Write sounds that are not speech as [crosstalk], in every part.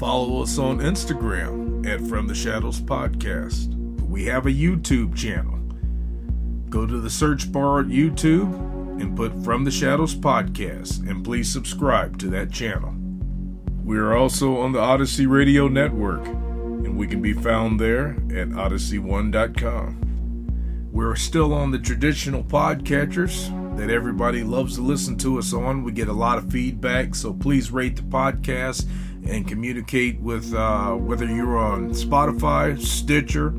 Follow us on Instagram at From the Shadows Podcast. We have a YouTube channel. Go to the search bar at YouTube and put From the Shadows Podcast, and please subscribe to that channel. We are also on the Odyssey Radio Network, and we can be found there at odyssey1.com. We're still on the traditional podcatchers that everybody loves to listen to us on. We get a lot of feedback, so please rate the podcast and communicate with uh, whether you're on Spotify, Stitcher,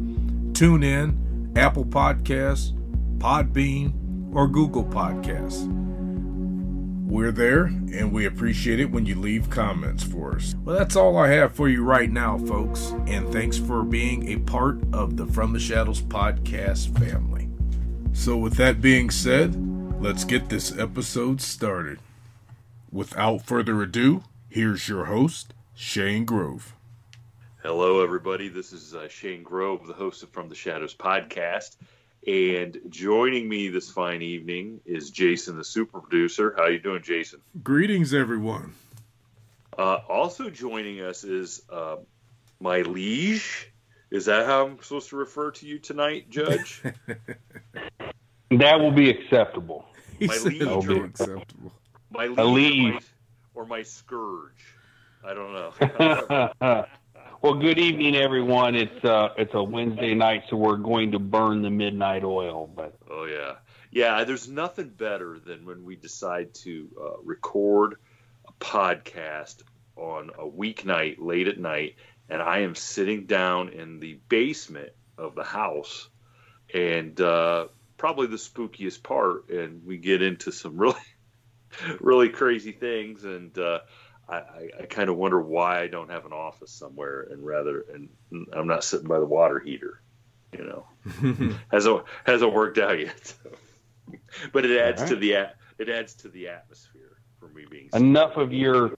TuneIn, Apple Podcasts, Podbean, or Google Podcasts. We're there, and we appreciate it when you leave comments for us. Well, that's all I have for you right now, folks, and thanks for being a part of the From the Shadows podcast family. So, with that being said, let's get this episode started. Without further ado, here's your host, Shane Grove. Hello, everybody. This is uh, Shane Grove, the host of From the Shadows podcast. And joining me this fine evening is Jason, the super producer. How you doing, Jason? Greetings, everyone. Uh, also joining us is uh, my liege. Is that how I'm supposed to refer to you tonight, Judge? [laughs] that will be acceptable. He My said liege it'll be acceptable. My liege, or my, liege. or my scourge? I don't know. [laughs] well, good evening, everyone. It's uh, it's a Wednesday night, so we're going to burn the midnight oil. But Oh yeah, yeah. There's nothing better than when we decide to uh, record a podcast on a weeknight late at night, and I am sitting down in the basement of the house, and uh, probably the spookiest part, and we get into some really, [laughs] really crazy things, and uh, I, I, kind of wonder why I don't have an office somewhere, and rather, and I'm not sitting by the water heater, you know [laughs] hasn't hasn't worked out yet. but it adds to the it adds to the atmosphere for me being enough of your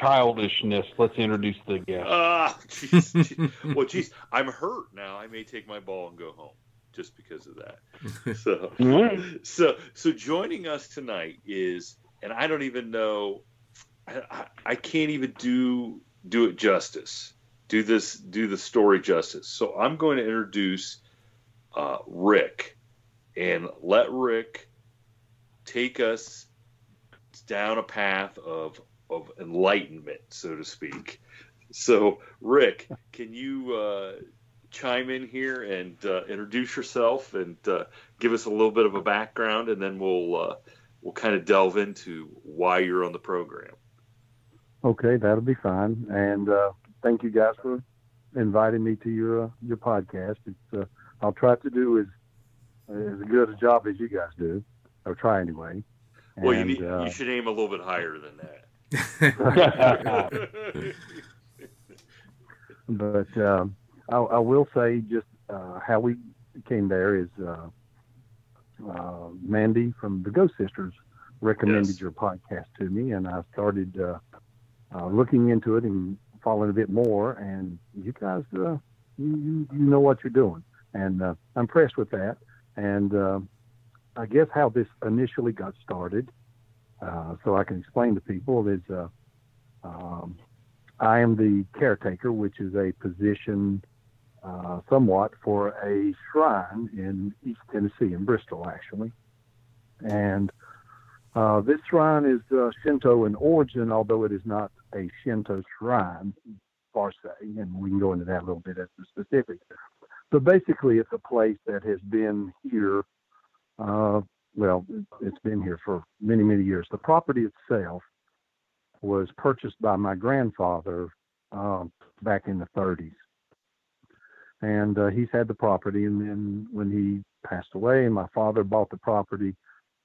childishness. Let's introduce the guest. Ah, jeez, jeez. well, geez, I'm hurt now. I may take my ball and go home just because of that. So, [laughs] so, so joining us tonight is, and I don't even know, I, I, can't even do do it justice. Do this, do the story justice. So I'm going to introduce uh, Rick, and let Rick take us down a path of of enlightenment, so to speak. So, Rick, can you uh, chime in here and uh, introduce yourself and uh, give us a little bit of a background, and then we'll uh, we'll kind of delve into why you're on the program. Okay, that'll be fine. And uh, thank you guys for inviting me to your uh, your podcast. It's uh, I'll try to do as as good a job as you guys do, or try anyway. Well, And, you, need, uh, you should aim a little bit higher than that. [laughs] [laughs] but um, I, I will say just uh, how we came there is uh, uh, Mandy from the Ghost Sisters recommended Yes. your podcast to me, and I started uh, looking into it and following a bit more. And you guys, uh, you, you you know what you're doing, and uh, I'm impressed with that. And uh, I guess how this initially got started, uh, so I can explain to people is. Uh, um, I am the caretaker, which is a position uh, somewhat for a shrine in East Tennessee, in Bristol, actually. And uh, this shrine is uh, Shinto in origin, although it is not a Shinto shrine per se, and we can go into that a little bit as the specifics. But basically, it's a place that has been here. Uh, well, it's been here for many, many years. The property itself was purchased by my grandfather um, back in the 30s. And uh, he's had the property, and then when he passed away, my father bought the property,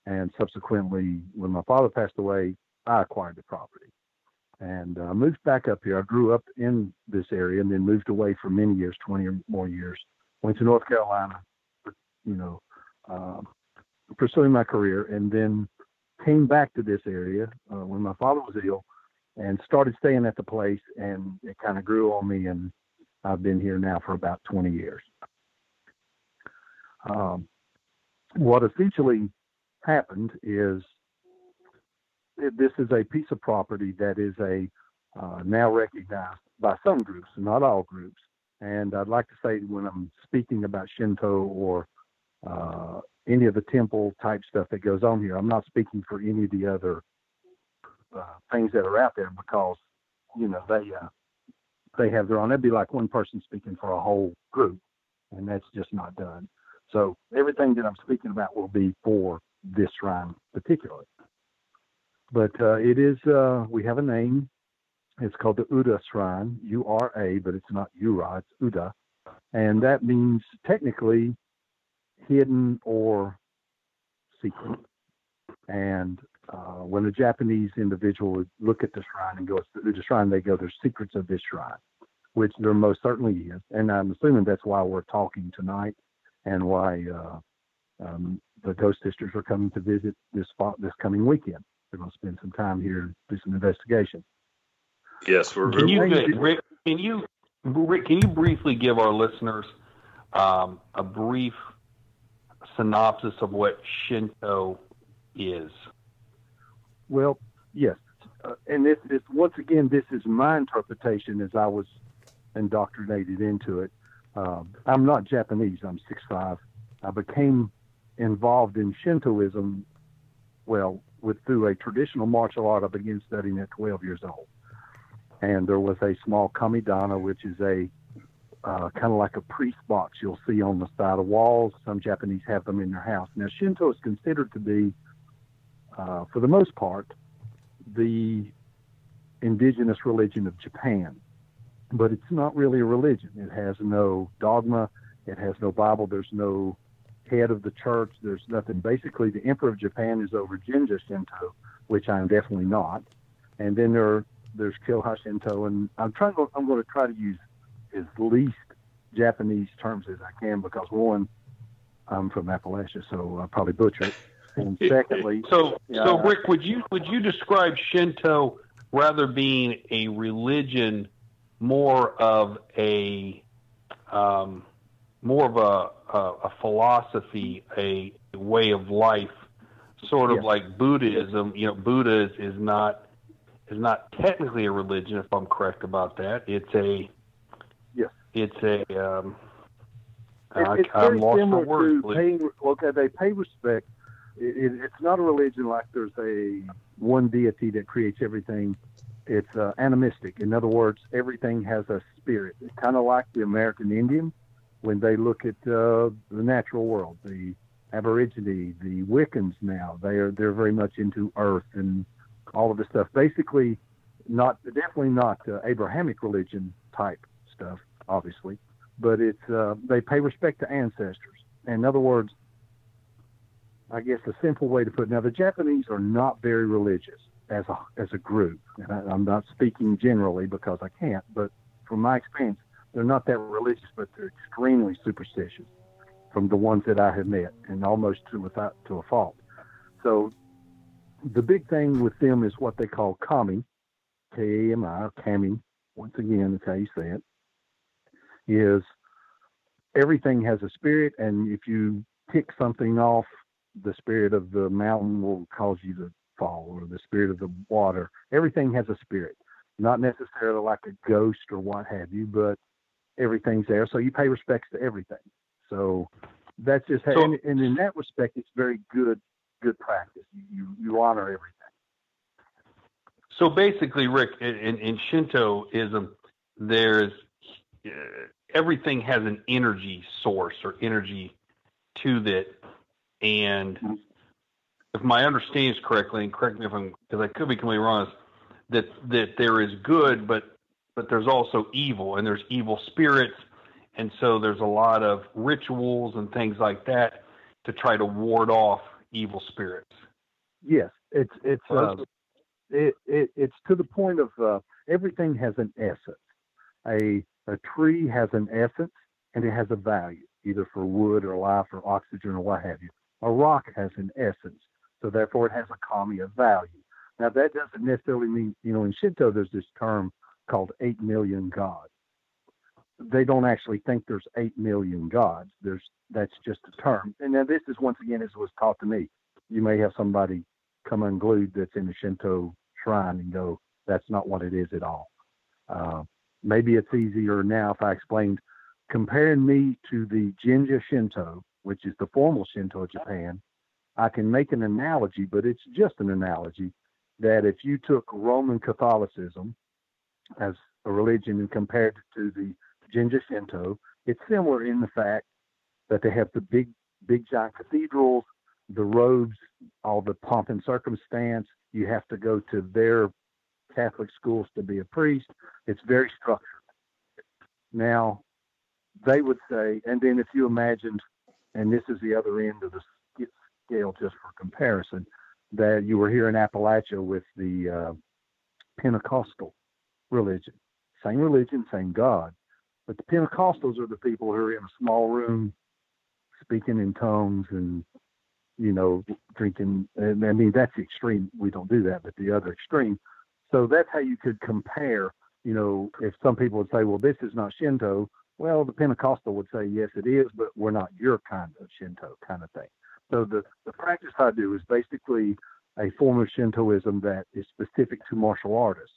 and subsequently, when my father passed away, I acquired the property and uh, moved back up here. I grew up in this area, and then moved away for many years, 20 or more years. Went to North Carolina, you know, uh, pursuing my career, and then came back to this area uh, when my father was ill and started staying at the place and it kind of grew on me and I've been here now for about 20 years. Um, what essentially happened is this is a piece of property that is a uh, now recognized by some groups, not all groups. And I'd like to say when I'm speaking about Shinto or uh, any of the temple type stuff that goes on here, I'm not speaking for any of the other uh, things that are out there because you know they uh, they have their own. That'd be like one person speaking for a whole group, and that's just not done. So everything that I'm speaking about will be for this shrine particularly. But uh, it is uh, we have a name. It's called the Uda Shrine, U R A, but it's not Ura, it's Uda, and that means technically hidden or secret. And uh, when a Japanese individual would look at the shrine and go, it's the Shrine, they go, there's secrets of this shrine, which there most certainly is. And I'm assuming that's why we're talking tonight and why uh, um, the Ghost Sisters are coming to visit this spot this coming weekend. They're going to spend some time here and do some investigation. Yes, we're Can you, Thank. Rick, can you, Rick, can you briefly give our listeners um, a brief synopsis of what Shinto is? Well, yes, uh, and this is once again this is my interpretation as I was indoctrinated into it. Um, I'm not Japanese. I'm six five. I became involved in Shintoism, well, with through a traditional martial art. I began studying at 12 years old, and there was a small kamidana, which is a uh, kind of like a priest box you'll see on the side of walls. Some Japanese have them in their house. Now, Shinto is considered to be uh, for the most part, the indigenous religion of Japan. But it's not really a religion. It has no dogma. It has no Bible. There's no head of the church. There's nothing. Basically, the emperor of Japan is over Jinja Shinto, which I'm definitely not. And then there, there's Kyoha Shinto, and I'm trying. To, I'm going to try to use as least Japanese terms as I can because one, I'm from Appalachia, so I'll probably butcher it. And [laughs] secondly, So, Yeah. so Rick, would you would you describe Shinto rather being a religion, more of a um, more of a, a, a philosophy, a way of life, sort of Yes. like Buddhism? You know, Buddha is, is not is not technically a religion, if I'm correct about that. It's a Yes. It's a um, It- I, it's very lost similar to paying. Okay, they pay respect. It, it, it's not a religion like there's a one deity that creates everything. It's uh, animistic. In other words, everything has a spirit. It's kind of like the American Indian when they look at uh, the natural world. The Aborigine, the Wiccans now, they are they're very much into earth and all of this stuff. Basically, not definitely not uh, Abrahamic religion type stuff, obviously, but it's uh, they pay respect to ancestors. In other words, I guess a simple way to put it. Now, the Japanese are not very religious as a as a group, and I, I'm not speaking generally because I can't, but from my experience, they're not that religious, but they're extremely superstitious. From the ones that I have met, and almost to without to a fault. So, the big thing with them is what they call kami, K A M I, kami. Once again, that's how you say it. Is everything has a spirit, and if you tick something off, the spirit of the mountain will cause you to fall, or the spirit of the water. Everything has a spirit, not necessarily like a ghost or what have you, but everything's there. So you pay respects to everything. So that's just, so, and, and in that respect, it's very good, good practice. You you honor everything. So basically, Rick, in, in Shintoism, there's uh, everything has an energy source or energy to it, and if my understanding is correctly, and correct me if I'm because I could be completely wrong, that that there is good, but but there's also evil, and there's evil spirits, and so there's a lot of rituals and things like that to try to ward off evil spirits. Yes, it's it's uh, it, it it's to the point of uh, everything has an essence. A a tree has an essence and it has a value, either for wood or life or oxygen or what have you. A rock has an essence, so therefore it has a kami of value. Now that doesn't necessarily mean, you know, in Shinto there's this term called eight million gods. They don't actually think there's eight million gods. There's that's just a term. And now this is once again as was taught to me. You may have somebody come unglued that's in a Shinto shrine and go, that's not what it is at all. Uh, maybe it's easier now if I explained comparing me to the Jinja Shinto, which is the formal Shinto of Japan. I can make an analogy, but it's just an analogy that if you took Roman Catholicism as a religion and compared to the Jinja Shinto, it's similar in the fact that they have the big, big giant cathedrals, the robes, all the pomp and circumstance. You have to go to their Catholic schools to be a priest. It's very structured. Now, they would say, and then if you imagined, and this is the other end of the scale just for comparison, that you were here in Appalachia with the uh, Pentecostal religion. Same religion, same God. But the Pentecostals are the people who are in a small room speaking in tongues and, you know, drinking. And I mean, that's extreme. We don't do that. But the other extreme, so that's how you could compare. You know, if some people would say, well, this is not Shinto, well, the Pentecostal would say, yes, it is, but we're not your kind of Shinto kind of thing. So the, the practice I do is basically a form of Shintoism that is specific to martial artists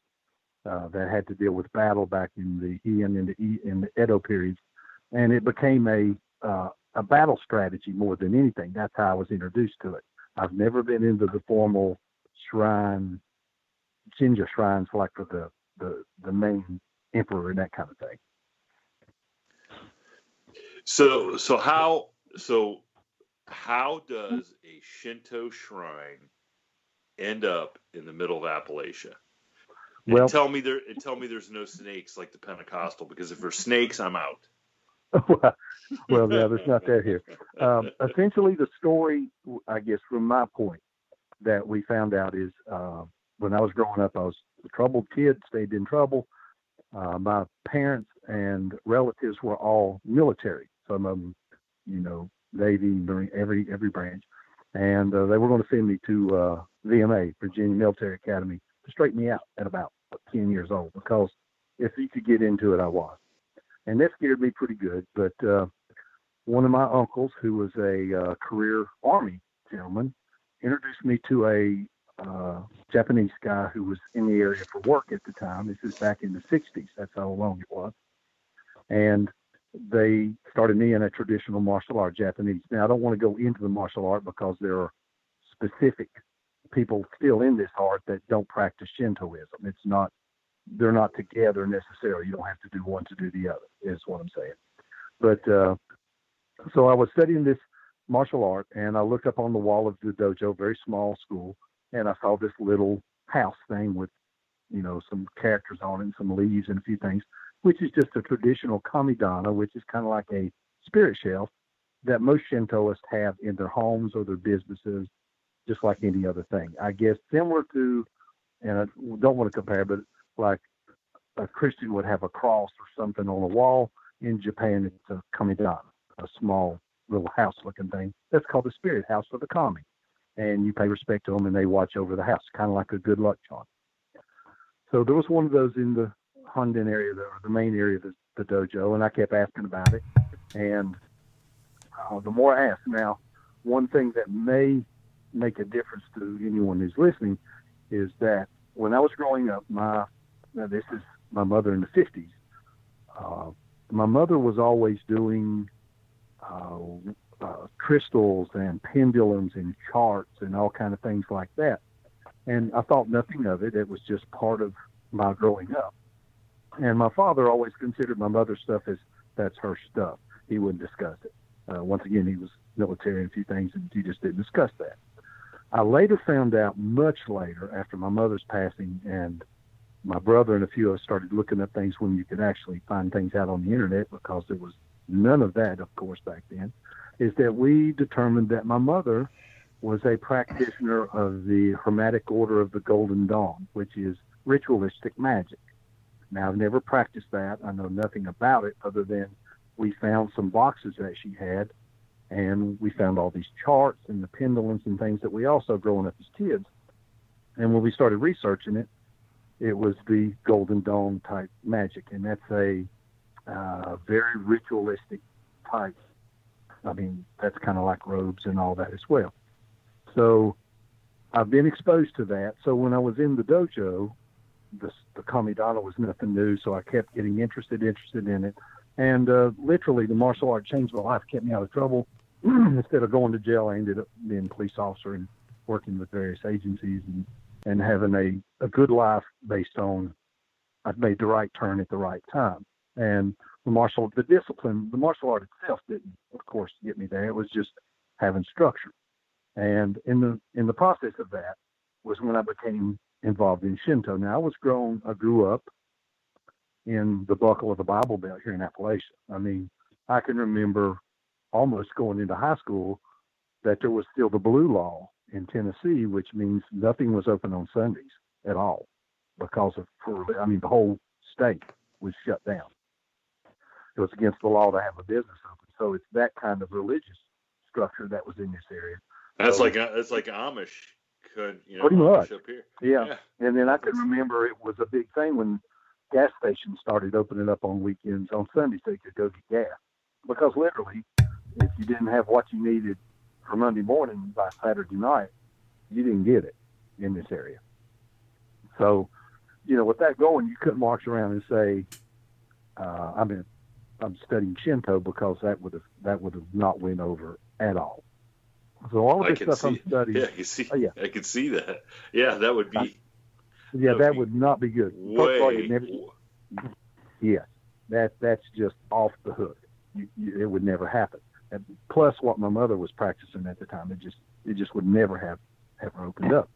uh, that had to deal with battle back in the Heian and the, e, in the Edo periods. And it became a, uh, a battle strategy more than anything. That's how I was introduced to it. I've never been into the formal shrine Jinja shrines like for the, the, the main emperor and that kind of thing. So so how so how does a Shinto shrine end up in the middle of Appalachia? And well, tell me there tell me there's no snakes like the Pentecostal because if there's snakes, I'm out. [laughs] well, yeah, there's not that here. [laughs] Um, essentially, the story, I guess, from my point, that we found out is uh, when I was growing up, I was a troubled kid, stayed in trouble. Uh, my parents and relatives were all military. Some of them, you know, Navy, Marine, every every branch, and uh, they were going to send me to uh, VMA, Virginia Military Academy, to straighten me out at about 10 years old because if you could get into it, I was, and that scared me pretty good. But uh, one of my uncles, who was a uh, career Army gentleman, introduced me to a uh, Japanese guy who was in the area for work at the time. This is back in the 60s. That's how long it was. And they started me in a traditional martial art, Japanese. Now, I don't want to go into the martial art because there are specific people still in this art that don't practice Shintoism. It's not, they're not together necessarily. You don't have to do one to do the other, is what I'm saying. But uh, so I was studying this martial art and I looked up on the wall of the dojo, very small school, and I saw this little house thing with you know, some characters on it, and some leaves and a few things, which is just a traditional kamidana, which is kind of like a spirit shelf that most Shintoists have in their homes or their businesses, just like any other thing. I guess similar to, and I don't want to compare, but like a Christian would have a cross or something on a wall. In Japan, it's a kamidana, a small little house-looking thing. That's called the spirit house for the kami, and you pay respect to them, and they watch over the house, kind of like a good luck charm. So there was one of those in the Honden area, the, the main area of the, the dojo, and I kept asking about it. And uh, the more I asked, now one thing that may make a difference to anyone who's listening is that when I was growing up, my now this is my mother in the 50s. Uh, my mother was always doing uh, uh, crystals and pendulums and charts and all kind of things like that. And I thought nothing of it. It was just part of my growing up. And my father always considered my mother's stuff as that's her stuff. He wouldn't discuss it. Uh, once again, he was military and a few things, and he just didn't discuss that. I later found out, much later, after my mother's passing, and my brother and a few of us started looking up things when you could actually find things out on the internet because there was none of that, of course, back then, is that we determined that my mother was a practitioner of the Hermetic Order of the Golden Dawn, which is ritualistic magic. Now, I've never practiced that. I know nothing about it other than we found some boxes that she had, and we found all these charts and the pendulums and things that we also growing up as kids. And when we started researching it, it was the Golden Dawn type magic, and that's a uh, very ritualistic type. I mean, that's kind of like robes and all that as well. So I've been exposed to that. So when I was in the dojo, the, the was nothing new. So I kept getting interested, interested in it. And uh, literally, the martial art changed my life, kept me out of trouble. [clears throat] Instead of going to jail, I ended up being a police officer and working with various agencies and, and having a, a good life based on I've made the right turn at the right time. And the martial, the discipline, the martial art itself didn't, of course, get me there. It was just having structure. And in the in the process of that was when I became involved in Shinto. Now I was grown, I grew up in the buckle of the Bible Belt here in Appalachia. I mean, I can remember almost going into high school that there was still the blue law in Tennessee, which means nothing was open on Sundays at all because of, for, I mean, the whole state was shut down. It was against the law to have a business open. So it's that kind of religious structure that was in this area. That's So- like that's like Amish could you know Pretty Amish much. up here. Yeah. And then I can remember it was a big thing when gas stations started opening up on weekends on Sundays so you could go get gas. Because literally, if you didn't have what you needed for Monday morning by Saturday night, you didn't get it in this area. So, you know, with that going, you couldn't walk around and say, uh, I mean, I'm studying Shinto because that would have that would have not went over at all. So all of I this stuff see. I'm [laughs] studying, Yeah, I can see. Oh, yeah. I can see that. Yeah, that would be yeah, that would that be would not be good. Way. never, Yes, that that's just off the hook. You, you, it would never happen. Plus, what my mother was practicing at the time, it just it just would never have ever opened up.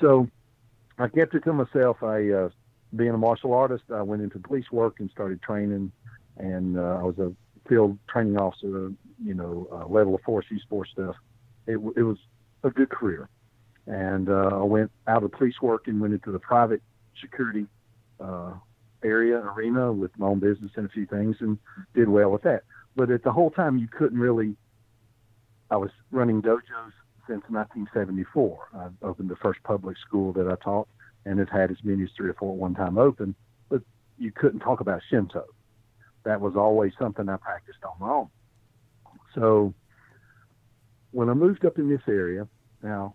So I kept it to myself. I, uh, being a martial artist, I went into police work and started training, and uh, I was a field training officer. You know, uh, level of force, use force stuff. It, it was a good career, and uh, I went out of police work and went into the private security uh, area arena with my own business and a few things and did well with that. But at the whole time, you couldn't really. I was running dojos since 1974. I opened the first public school that I taught, and it had as many as three or four at one time open. But you couldn't talk about Shinto. That was always something I practiced on my own. So when I moved up in this area, now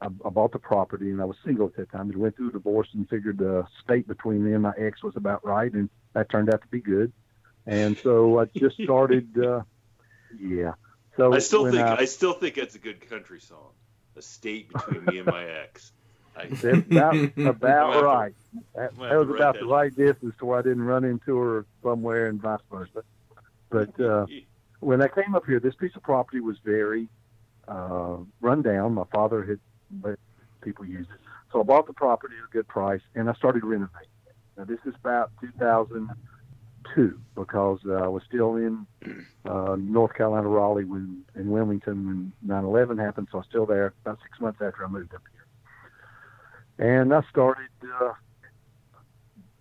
I, I bought the property and I was single at that time. And went through a divorce and figured the state between me and my ex was about right, and that turned out to be good. And so I just [laughs] started. Uh, yeah. So I still think I, I still think that's a good country song. A state between me and my ex. [laughs] I, that's about about to- right. That, I'm that gonna have was about that the right distance to where I didn't run into her somewhere and vice versa. But uh, [laughs] when I came up here, this piece of property was very uh, run down. My father had let people use it. So I bought the property at a good price, and I started renovating. Now this is about 2002 because uh, I was still in uh, North Carolina, Raleigh, when in Wilmington when 9/11 happened. So I was still there about six months after I moved up here, and I started uh,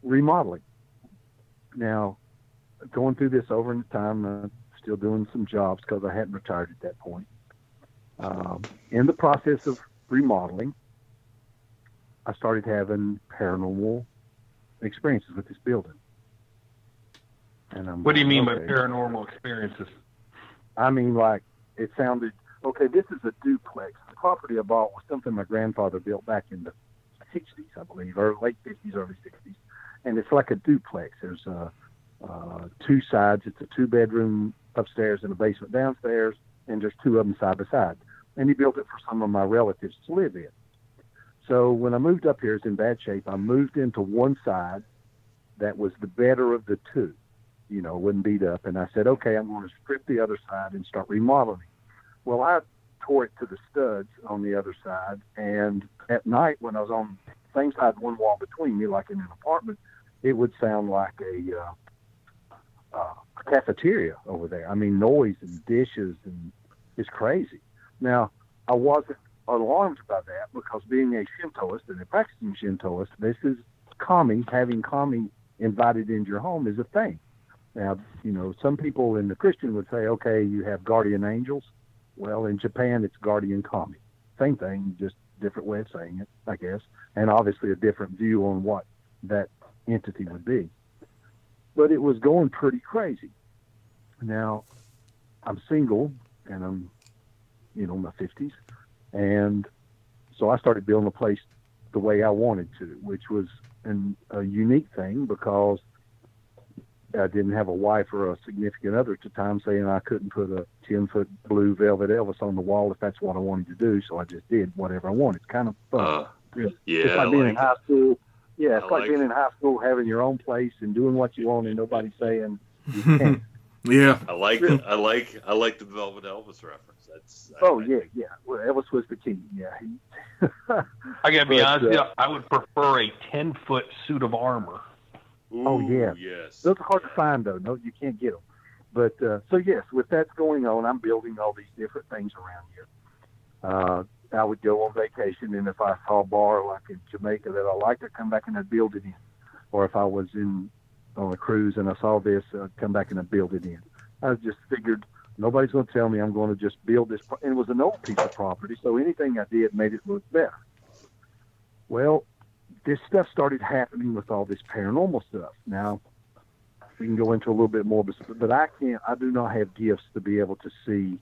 remodeling. Now, going through this over in time, uh, still doing some jobs because I hadn't retired at that point. Um, in the process of remodeling, I started having paranormal experiences with this building. And I'm what do you mean okay. by paranormal experiences? I mean, like it sounded okay. This is a duplex. The property I bought was something my grandfather built back in the '60s, I believe, or late '50s, early '60s, and it's like a duplex. There's uh, uh, two sides. It's a two-bedroom upstairs and a basement downstairs, and there's two of them side by side. And he built it for some of my relatives to live in. So when I moved up here, it's in bad shape. I moved into one side that was the better of the two, you know, wouldn't beat up. And I said, okay, I'm going to strip the other side and start remodeling. Well, I tore it to the studs on the other side. And at night, when I was on the same side, one wall between me, like in an apartment, it would sound like a, uh, uh, cafeteria over there. I mean, noise and dishes, and it's crazy. Now, I wasn't alarmed by that because being a Shintoist and a practicing Shintoist, this is kami, having kami invited into your home is a thing. Now, you know, some people in the Christian would say, okay, you have guardian angels. Well, in Japan, it's guardian kami. Same thing, just different way of saying it, I guess, and obviously a different view on what that entity would be. But it was going pretty crazy. Now, I'm single and I'm, you know, in my 50s. And so I started building a place the way I wanted to, which was an, a unique thing because I didn't have a wife or a significant other at the time saying I couldn't put a 10 foot blue velvet Elvis on the wall if that's what I wanted to do. So I just did whatever I wanted. It's kind of fun. Uh, yeah. It's like being like in high school. Yeah, it's like, like, being in high school, having your own place and doing what you want and nobody [laughs] saying you [laughs] can't. yeah. I like the, I like I like the Velvet Elvis reference. That's oh I, yeah, yeah. Well, Elvis was the king. Yeah. [laughs] I gotta be but, honest. Uh, yeah, I would prefer a ten foot suit of armor. Ooh, oh yeah. Yes. Those are hard to find though. No, you can't get them. But uh, so yes, with that's going on, I'm building all these different things around here. Uh, I would go on vacation, and if I saw a bar like in Jamaica that I liked, I'd come back and I'd build it in. Or if I was in on a cruise and I saw this, I'd come back and I'd build it in. I just figured Nobody's going to tell me I'm going to just build this. And it was an old piece of property, so anything I did made it look better. Well, this stuff started happening with all this paranormal stuff. Now, we can go into a little bit more, but, but I can't. I do not have gifts to be able to see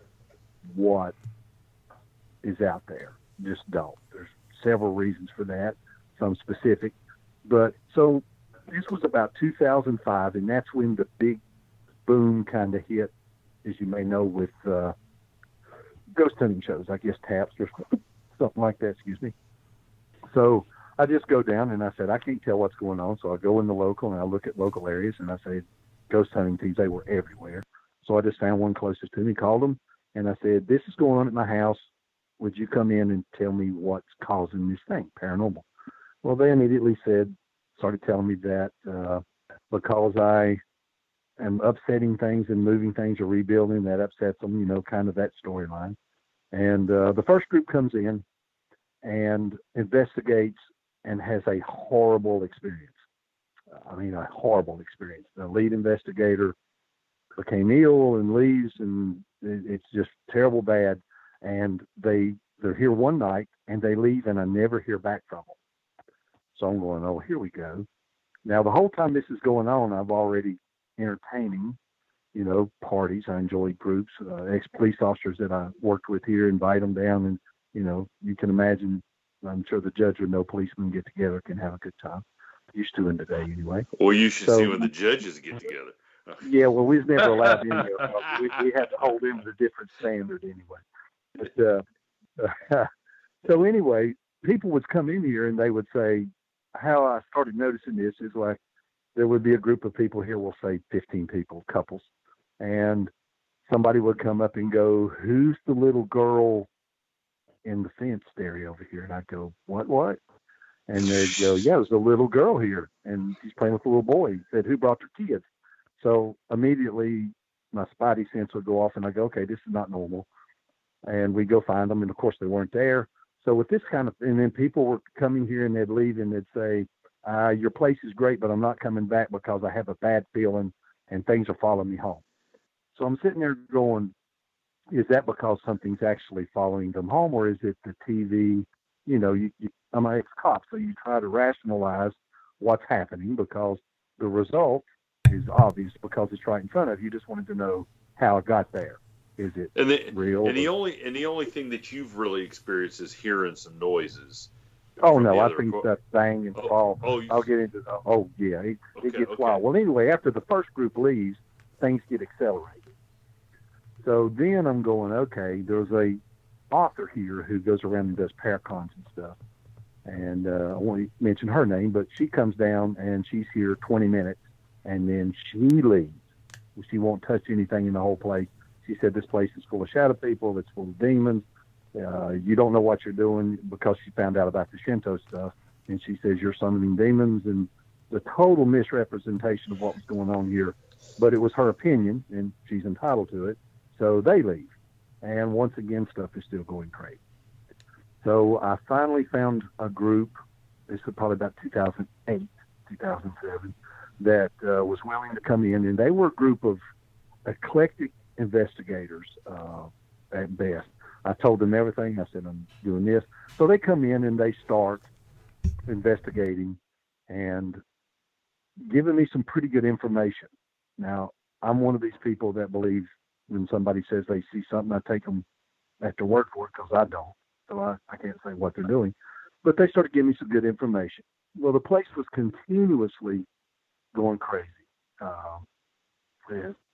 what is out there. Just don't. There's several reasons for that. Some specific, but so this was about 2005, and that's when the big boom kind of hit as you may know, with uh, ghost hunting shows. I guess TAPS or [laughs] something like that. Excuse me. So I just go down and I said I can't tell what's going on, so I go in the local and I look at local areas and I say ghost hunting teams. They were everywhere. So I just found one closest to me, called them, and I said, "This is going on at my house. Would you come in and tell me what's causing this thing, paranormal?" Well, they immediately said, started telling me that uh, because I am upsetting things and moving things or rebuilding that upsets them, you know, kind of that storyline. And uh, the first group comes in and investigates and has a horrible experience. I mean, a horrible experience. The lead investigator became ill and leaves, and it's just terrible bad. And they they're here one night and they leave, and I never hear back from them. So I'm going, oh, here we go. Now the whole time this is going on, I've already entertaining, you know, parties. I enjoy groups. Uh, Ex police officers that I worked with here invite them down, and you know, you can imagine. I'm sure the judge or no policeman get together can have a good time. Used to in today anyway. Well, you should so, see when the judges get together. [laughs] yeah, well, we was never allowed in there. We, we had to hold them to a different standard anyway. But uh, [laughs] so anyway, people would come in here and they would say, how I started noticing this is like there would be a group of people here, we'll say 15 people, couples, and somebody would come up and go, Who's the little girl in the fence area over here? And I'd go, What, what? And they go, yeah, there's a little girl here, and she's playing with a little boy. He said, who brought your kids? So immediately my spidey sense would go off, and I go, okay, this is not normal. And we go find them, and of course they weren't there. So with this kind of, and then people were coming here and they'd leave and they'd say, uh, your place is great, but I'm not coming back because I have a bad feeling and things are following me home. So I'm sitting there going, is that because something's actually following them home, or is it the TV? You know, you, you, I'm an ex-cop, so you try to rationalize what's happening because the result is obvious because it's right in front of you. You just wanted to know how it got there. Is it and the, real? And the only and the only thing that you've really experienced is hearing some noises. Oh no, I think that bang and oh, fall. Oh, I'll get into the. Oh yeah, it, Okay, it gets okay. wild. Well, anyway, after the first group leaves, things get accelerated. So then I'm going, okay, there's a author here who goes around and does paracons and stuff. And uh, I won't mention her name, but she comes down and she's here 20 minutes and then she leaves. She won't touch anything in the whole place. She said this place is full of shadow people, it's full of demons. Uh, you don't know what you're doing because she found out about the Shinto stuff. And she says you're summoning demons and the total misrepresentation of what was going on here. But it was her opinion and she's entitled to it. So they leave. And once again, stuff is still going crazy. So I finally found a group, this was probably about 2008, 2007, that uh, was willing to come in. And they were a group of eclectic investigators uh, at best. I told them everything. I said, I'm doing this. So they come in and they start investigating and giving me some pretty good information. Now, I'm one of these people that believes when somebody says they see something, I take them at their word for it because I don't. So I, I can't say what they're doing. But they started giving me some good information. Well, the place was continuously going crazy. Um,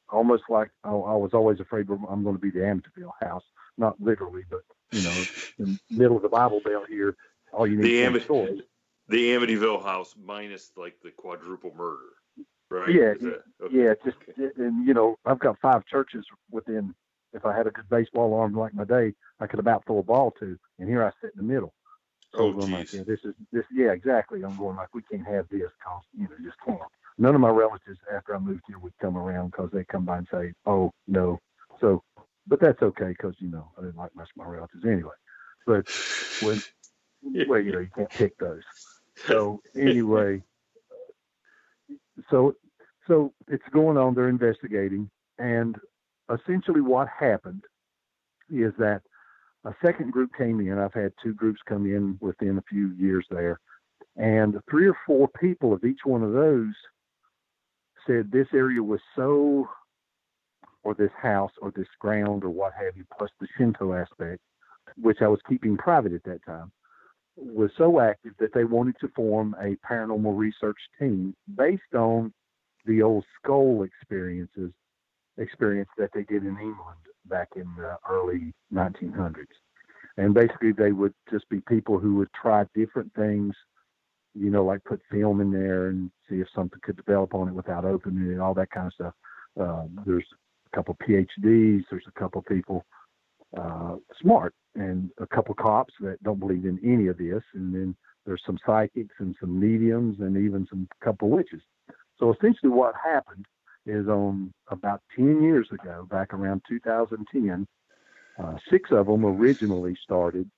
almost like I, I was always afraid I'm going to be the Amityville house. Not literally, but, you know, in the middle of the Bible Belt here, all you need The is one Amity, story. the Amityville house minus like the quadruple murder, right? Yeah, okay, Yeah, just and you know, I've got five churches within. If I had a good baseball arm like my day, I could about throw a ball to, and here I sit in the middle. So Oh, I'm like, yeah, this is this. Yeah, exactly. I'm going like, we can't have this because you know, just can't. None of my relatives after I moved here would come around because they come by and say, oh no. So, but that's okay because you know I didn't like much of my relatives anyway. But when [laughs] well, you know, you can't pick those. So [laughs] anyway, so so it's going on. They're investigating, and essentially what happened is that a second group came in. I've had two groups come in within a few years there, and three or four people of each one of those said this area was so, or this house, or this ground, or what have you, plus the Shinto aspect, which I was keeping private at that time was so active that they wanted to form a paranormal research team based on the old Scole experiences experience that they did in England back in the early 1900s. And basically, they would just be people who would try different things, you know, like put film in there and see if something could develop on it without opening it, all that kind of stuff. Um, there's a couple PhDs, there's a couple people uh, smart and a couple cops that don't believe in any of this. And then there's some psychics and some mediums and even some couple witches. So essentially what happened is on about 10 years ago, back around 2010, uh, six of them originally started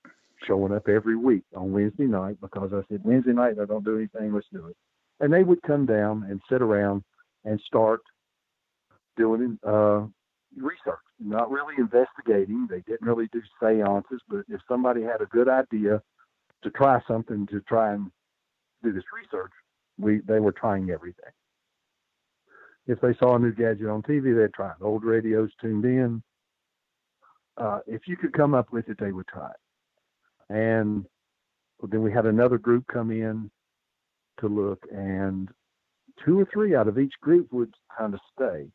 showing up every week on Wednesday night because I said, Wednesday night, I don't do anything, let's do it. And they would come down and sit around and start doing uh, research, not really investigating. They didn't really do seances, but if somebody had a good idea to try something to try and do this research, we they were trying everything. If they saw a new gadget on TV, they'd try it. Old radios tuned in. Uh, if you could come up with it, they would try it. And then we had another group come in to look, and two or three out of each group would kind of stay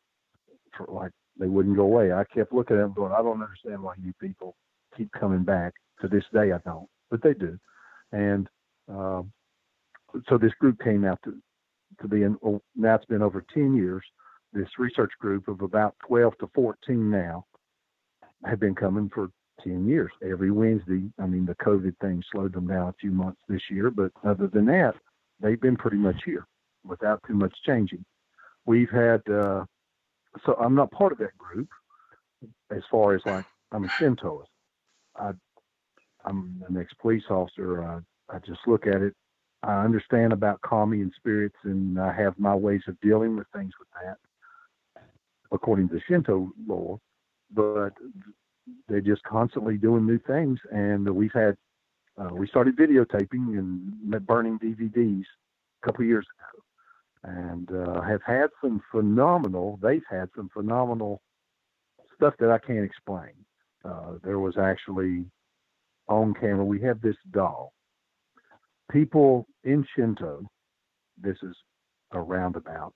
for like they wouldn't go away. I kept looking at them going, I don't understand why you people keep coming back. To this day, I don't, but they do. And um, so this group came out to, to be in, oh, now it's been over 10 years. This research group of about 12 to 14 now have been coming for 10 years. Every Wednesday, I mean, the COVID thing slowed them down a few months this year, but other than that, they've been pretty much here without too much changing. We've had, uh, so I'm not part of that group as far as like, I'm a Shintoist. I, I'm an ex police officer. I, I just look at it. I understand about kami and spirits, and I have my ways of dealing with things with that, according to Shinto lore. But they're just constantly doing new things, and we've had uh, we started videotaping and burning DVDs a couple years ago, and uh, have had some phenomenal. They've had some phenomenal stuff that I can't explain. Uh, there was actually on camera. We have this doll. People in Shinto, this is a roundabout,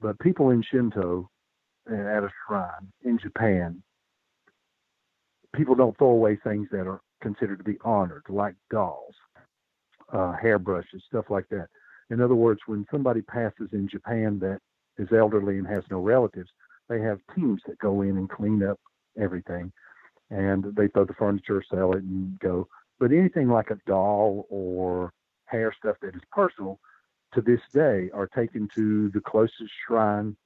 but people in Shinto at a shrine in Japan people don't throw away things that are considered to be honored, like dolls, uh, hairbrushes, stuff like that. In other words, when somebody passes in Japan that is elderly and has no relatives, they have teams that go in and clean up everything, and they throw the furniture, sell it, and go. But anything like a doll or hair stuff that is personal, to this day, are taken to the closest shrine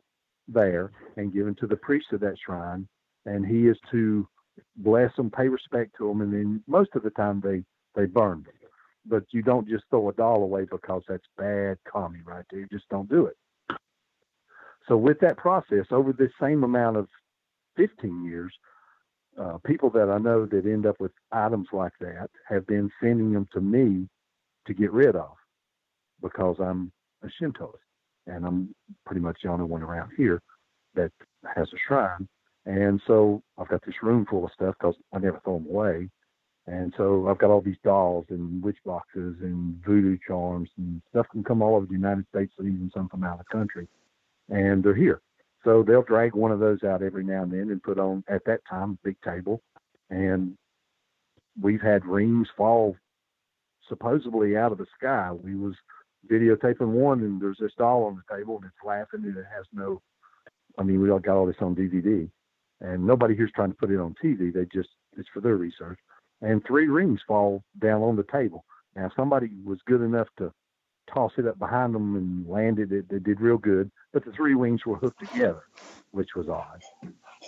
there and given to the priest of that shrine, and he is to bless them, pay respect to them, and then most of the time they they burn them. But you don't just throw a doll away because that's bad kami right there. Just don't do it. So with that process, over this same amount of 15 years, uh, people that I know that end up with items like that have been sending them to me to get rid of because I'm a Shintoist and I'm pretty much the only one around here that has a shrine. And so I've got this room full of stuff because I never throw them away. And so I've got all these dolls and witch boxes and voodoo charms and stuff can come all over the United States or even some from out of the country. And they're here. So they'll drag one of those out every now and then and put on at that time a big table. And we've had rings fall supposedly out of the sky. We was videotaping one and there's this doll on the table and it's laughing and it has no I mean we all got all this on DVD and nobody here's trying to put it on TV. They just it's for their research. And three rings fall down on the table. Now somebody was good enough to toss it up behind them and landed it. They did real good, but the three rings were hooked together, which was odd.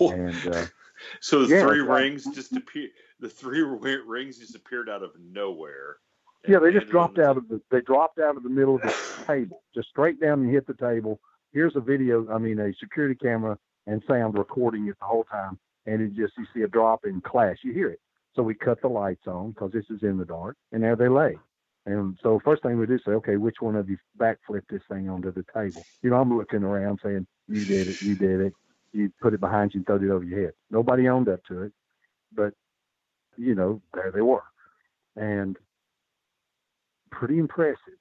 And uh, [laughs] so the yeah, three rings like, just appeared. The three [laughs] rings just appeared out of nowhere. Yeah, they just dropped out of the. They dropped out of the middle of the [sighs] table, just straight down and hit the table. Here's a video. I mean, a security camera and sound recording it the whole time. And it just, you see a drop and clash, you hear it. So we cut the lights on because this is in the dark, and there they lay. And so first thing we do say, okay, which one of you backflipped this thing onto the table? You know, I'm looking around saying, you did it, you did it. You put it behind you and throwed it over your head. Nobody owned up to it, but you know, there they were, and pretty impressive.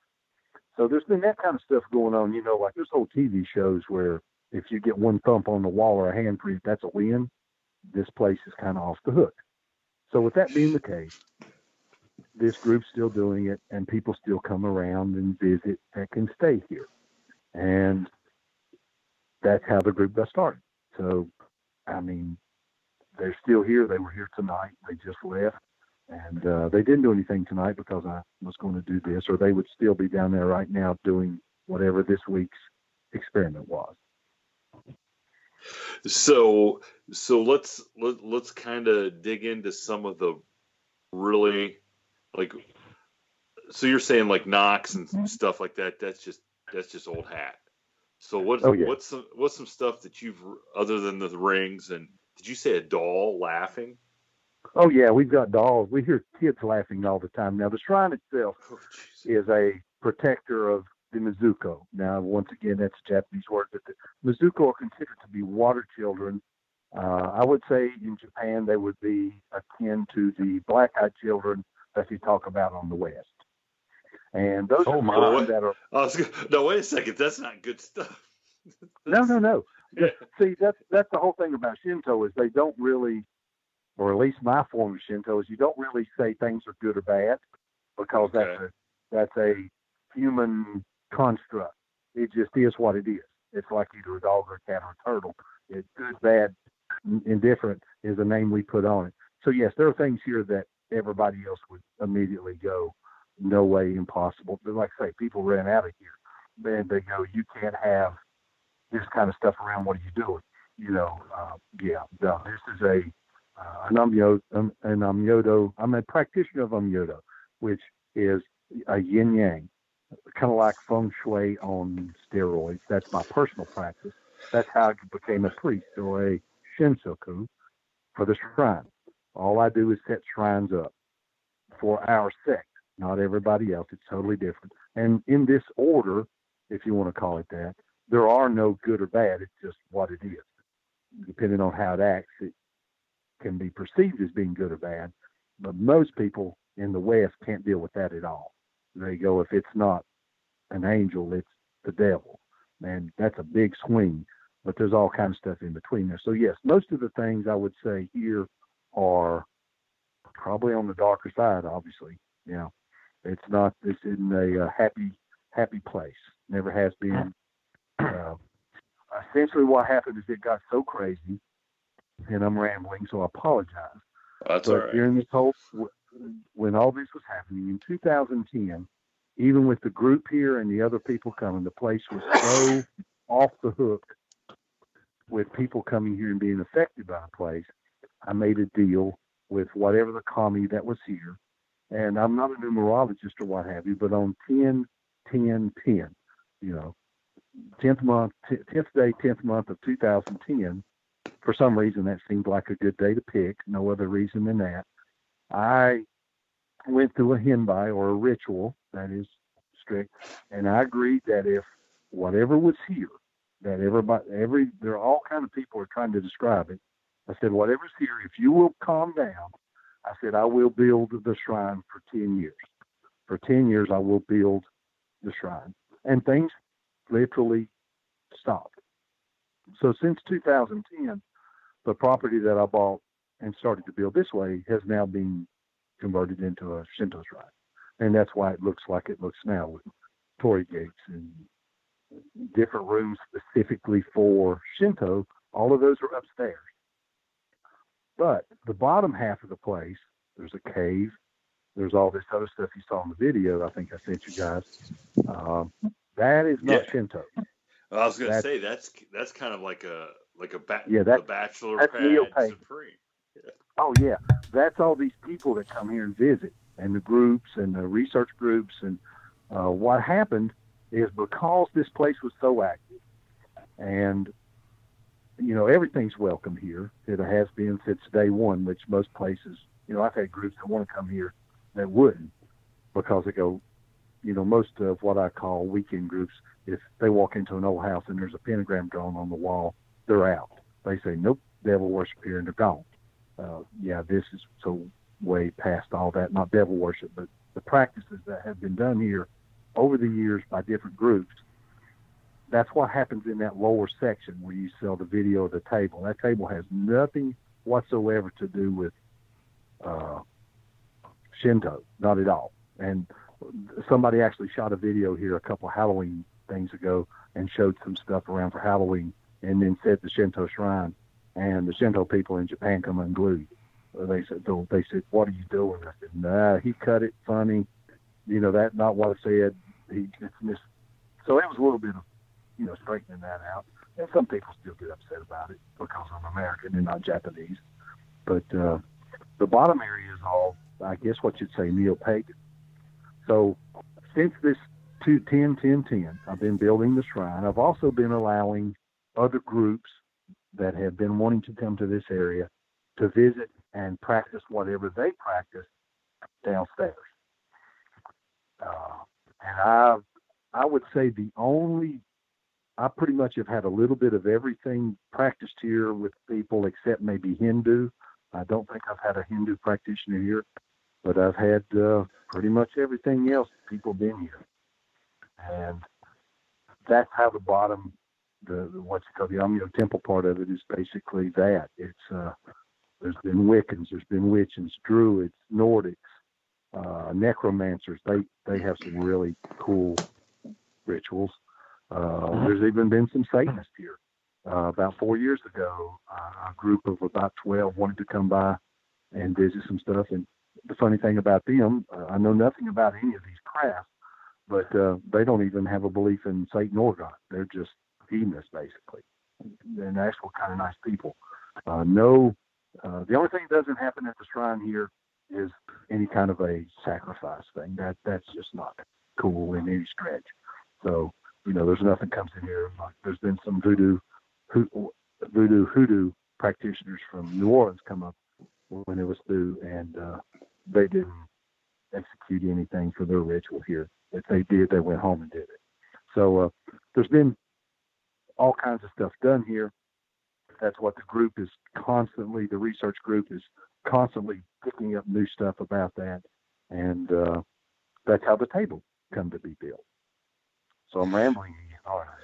So there's been that kind of stuff going on. You know, like there's whole TV shows where if you get one thump on the wall or a handprint, that's a win. This place is kind of off the hook. So with that being the case, this group's still doing it, and people still come around and visit that can stay here, and that's how the group got started. So, I mean, they're still here. They were here tonight. They just left, and uh, they didn't do anything tonight because I was going to do this, or they would still be down there right now doing whatever this week's experiment was. So so let's let, let's kind of dig into some of the really like so you're saying like knocks and mm-hmm. stuff like that that's just that's just old hat. So what's oh, yeah. what's some what's some stuff that you've other than the rings and did you say a doll laughing? Oh yeah, we've got dolls. We hear kids laughing all the time. Now the shrine itself oh, is a protector of the Mizuko. Now, once again, that's a Japanese word, but the Mizuko are considered to be water children. Uh, I would say in Japan they would be akin to the black-eyed children that you talk about on the West. And those oh, are that are. Gonna, no, wait a second. That's not good stuff. no, no, no. [laughs] See, that's that's the whole thing about Shinto is they don't really, or at least my form of Shinto is you don't really say things are good or bad because okay. that's a that's a human construct. It just is what it is. It's like either a dog or a cat or a turtle. It's good, bad, indifferent is the name we put on it. so yes, there are things here that everybody else would immediately go, no way, impossible. But like I say, people ran out of here. Man, they go, you can't have this kind of stuff around. What are you doing? You know, uh, yeah, no, this is a uh, an onmyodo, um, an onmyodo. I'm a practitioner of onmyodo, which is a yin yang, kind of like feng shui on steroids. That's my personal practice. That's how I became a priest or a shinshoku for the shrine. All I do is set shrines up for our sect, not everybody else. It's totally different. And in this order, if you want to call it that, there are no good or bad. It's just what it is. Depending on how it acts, it can be perceived as being good or bad. But most people in the West can't deal with that at all. They go, if it's not an angel, it's the devil. And that's a big swing. But there's all kinds of stuff in between there. So yes, most of the things I would say here are probably on the darker side. Obviously, you know, it's not. It's in a, a happy, happy place. Never has been. Uh, essentially, what happened is it got so crazy, and I'm rambling, so I apologize. That's but all right. during this whole, when all this was happening in 2010, even with the group here and the other people coming, the place was so [laughs] off the hook with people coming here and being affected by the place. I made a deal with whatever the kami that was here. And I'm not a numerologist or what have you, but on 10, 10, 10, you know, 10th month, 10th day, 10th month of 2010, for some reason that seemed like a good day to pick. No other reason than that. I went through a henbai or a ritual that is strict, and I agreed that if whatever was here, that everybody, every, there are all kind of people are trying to describe it. I said, whatever's here, if you will calm down, I said, I will build the shrine for 10 years. For 10 years, I will build the shrine. And things literally stopped. So since 2010, the property that I bought and started to build this way has now been converted into a Shinto shrine. And that's why it looks like it looks now with torii gates and different rooms specifically for Shinto. All of those are upstairs. But the bottom half of the place, there's a cave. There's all this other stuff you saw in the video. I think I sent you guys. Um, that is not Yeah. Shinto. Well, I was going to say that's that's kind of like a like a ba- Yeah, that- the bachelor that's pad neo-pagan. supreme. Oh yeah, that's all these people that come here and visit, and the groups and the research groups. And uh, what happened is because this place was so active, and you know everything's welcome here. It has been since day one, which most places, you know, I've had groups that want to come here that wouldn't because they go, you know, most of what I call weekend groups, if they walk into an old house and there's a pentagram drawn on the wall, they're out. They say, nope, devil worship here, and they're gone uh, yeah, this is so way past all that, not devil worship, but the practices that have been done here over the years by different groups. That's what happens in that lower section where you saw the video of the table. That table has nothing whatsoever to do with uh, Shinto, not at all. And somebody actually shot a video here a couple Halloween things ago and showed some stuff around for Halloween and then said the Shinto shrine and the Shinto people in Japan come unglued. They said, They said, "What are you doing?" I said, "Nah, he cut it funny. You know that not what I said. He mis." So it was a little bit of, you know, straightening that out. And some people still get upset about it because I'm American and not Japanese. But uh, the bottom area is all, I guess, what you'd say neo-pagan. So since this two, 10, 10, 10, I've been building the shrine. I've also been allowing other groups that have been wanting to come to this area to visit and practice whatever they practice downstairs. Uh, and I, I would say the only, I pretty much have had a little bit of everything practiced here with people except maybe Hindu. I don't think I've had a Hindu practitioner here, but I've had uh, pretty much everything else people been here, and that's how the bottom the, the what's it called the Amyo Temple part of it is basically that. It's uh, there's been Wiccans, there's been witches, Druids, Nordics, uh, necromancers. They they have some really cool rituals. Uh, there's even been some Satanists here. Uh, about four years ago, uh, a group of about 12 wanted to come by and visit some stuff. And the funny thing about them, uh, I know nothing about any of these crafts, but uh, they don't even have a belief in Satan or God. They're just hedonists, basically. And actual kind of nice people. Uh, no, uh, the only thing that doesn't happen at the shrine here is any kind of a sacrifice thing. That that's just not cool in any stretch. So you know, there's nothing comes in here. Like there's been some voodoo, voodoo hoodoo practitioners from New Orleans come up when it was through, and uh, they didn't execute anything for their ritual here. If they did, they went home and did it. So uh, there's been all kinds of stuff done here. That's what the group is constantly. The research group is constantly picking up new stuff about that, and uh, that's how the table come to be built. So I'm rambling again, aren't I?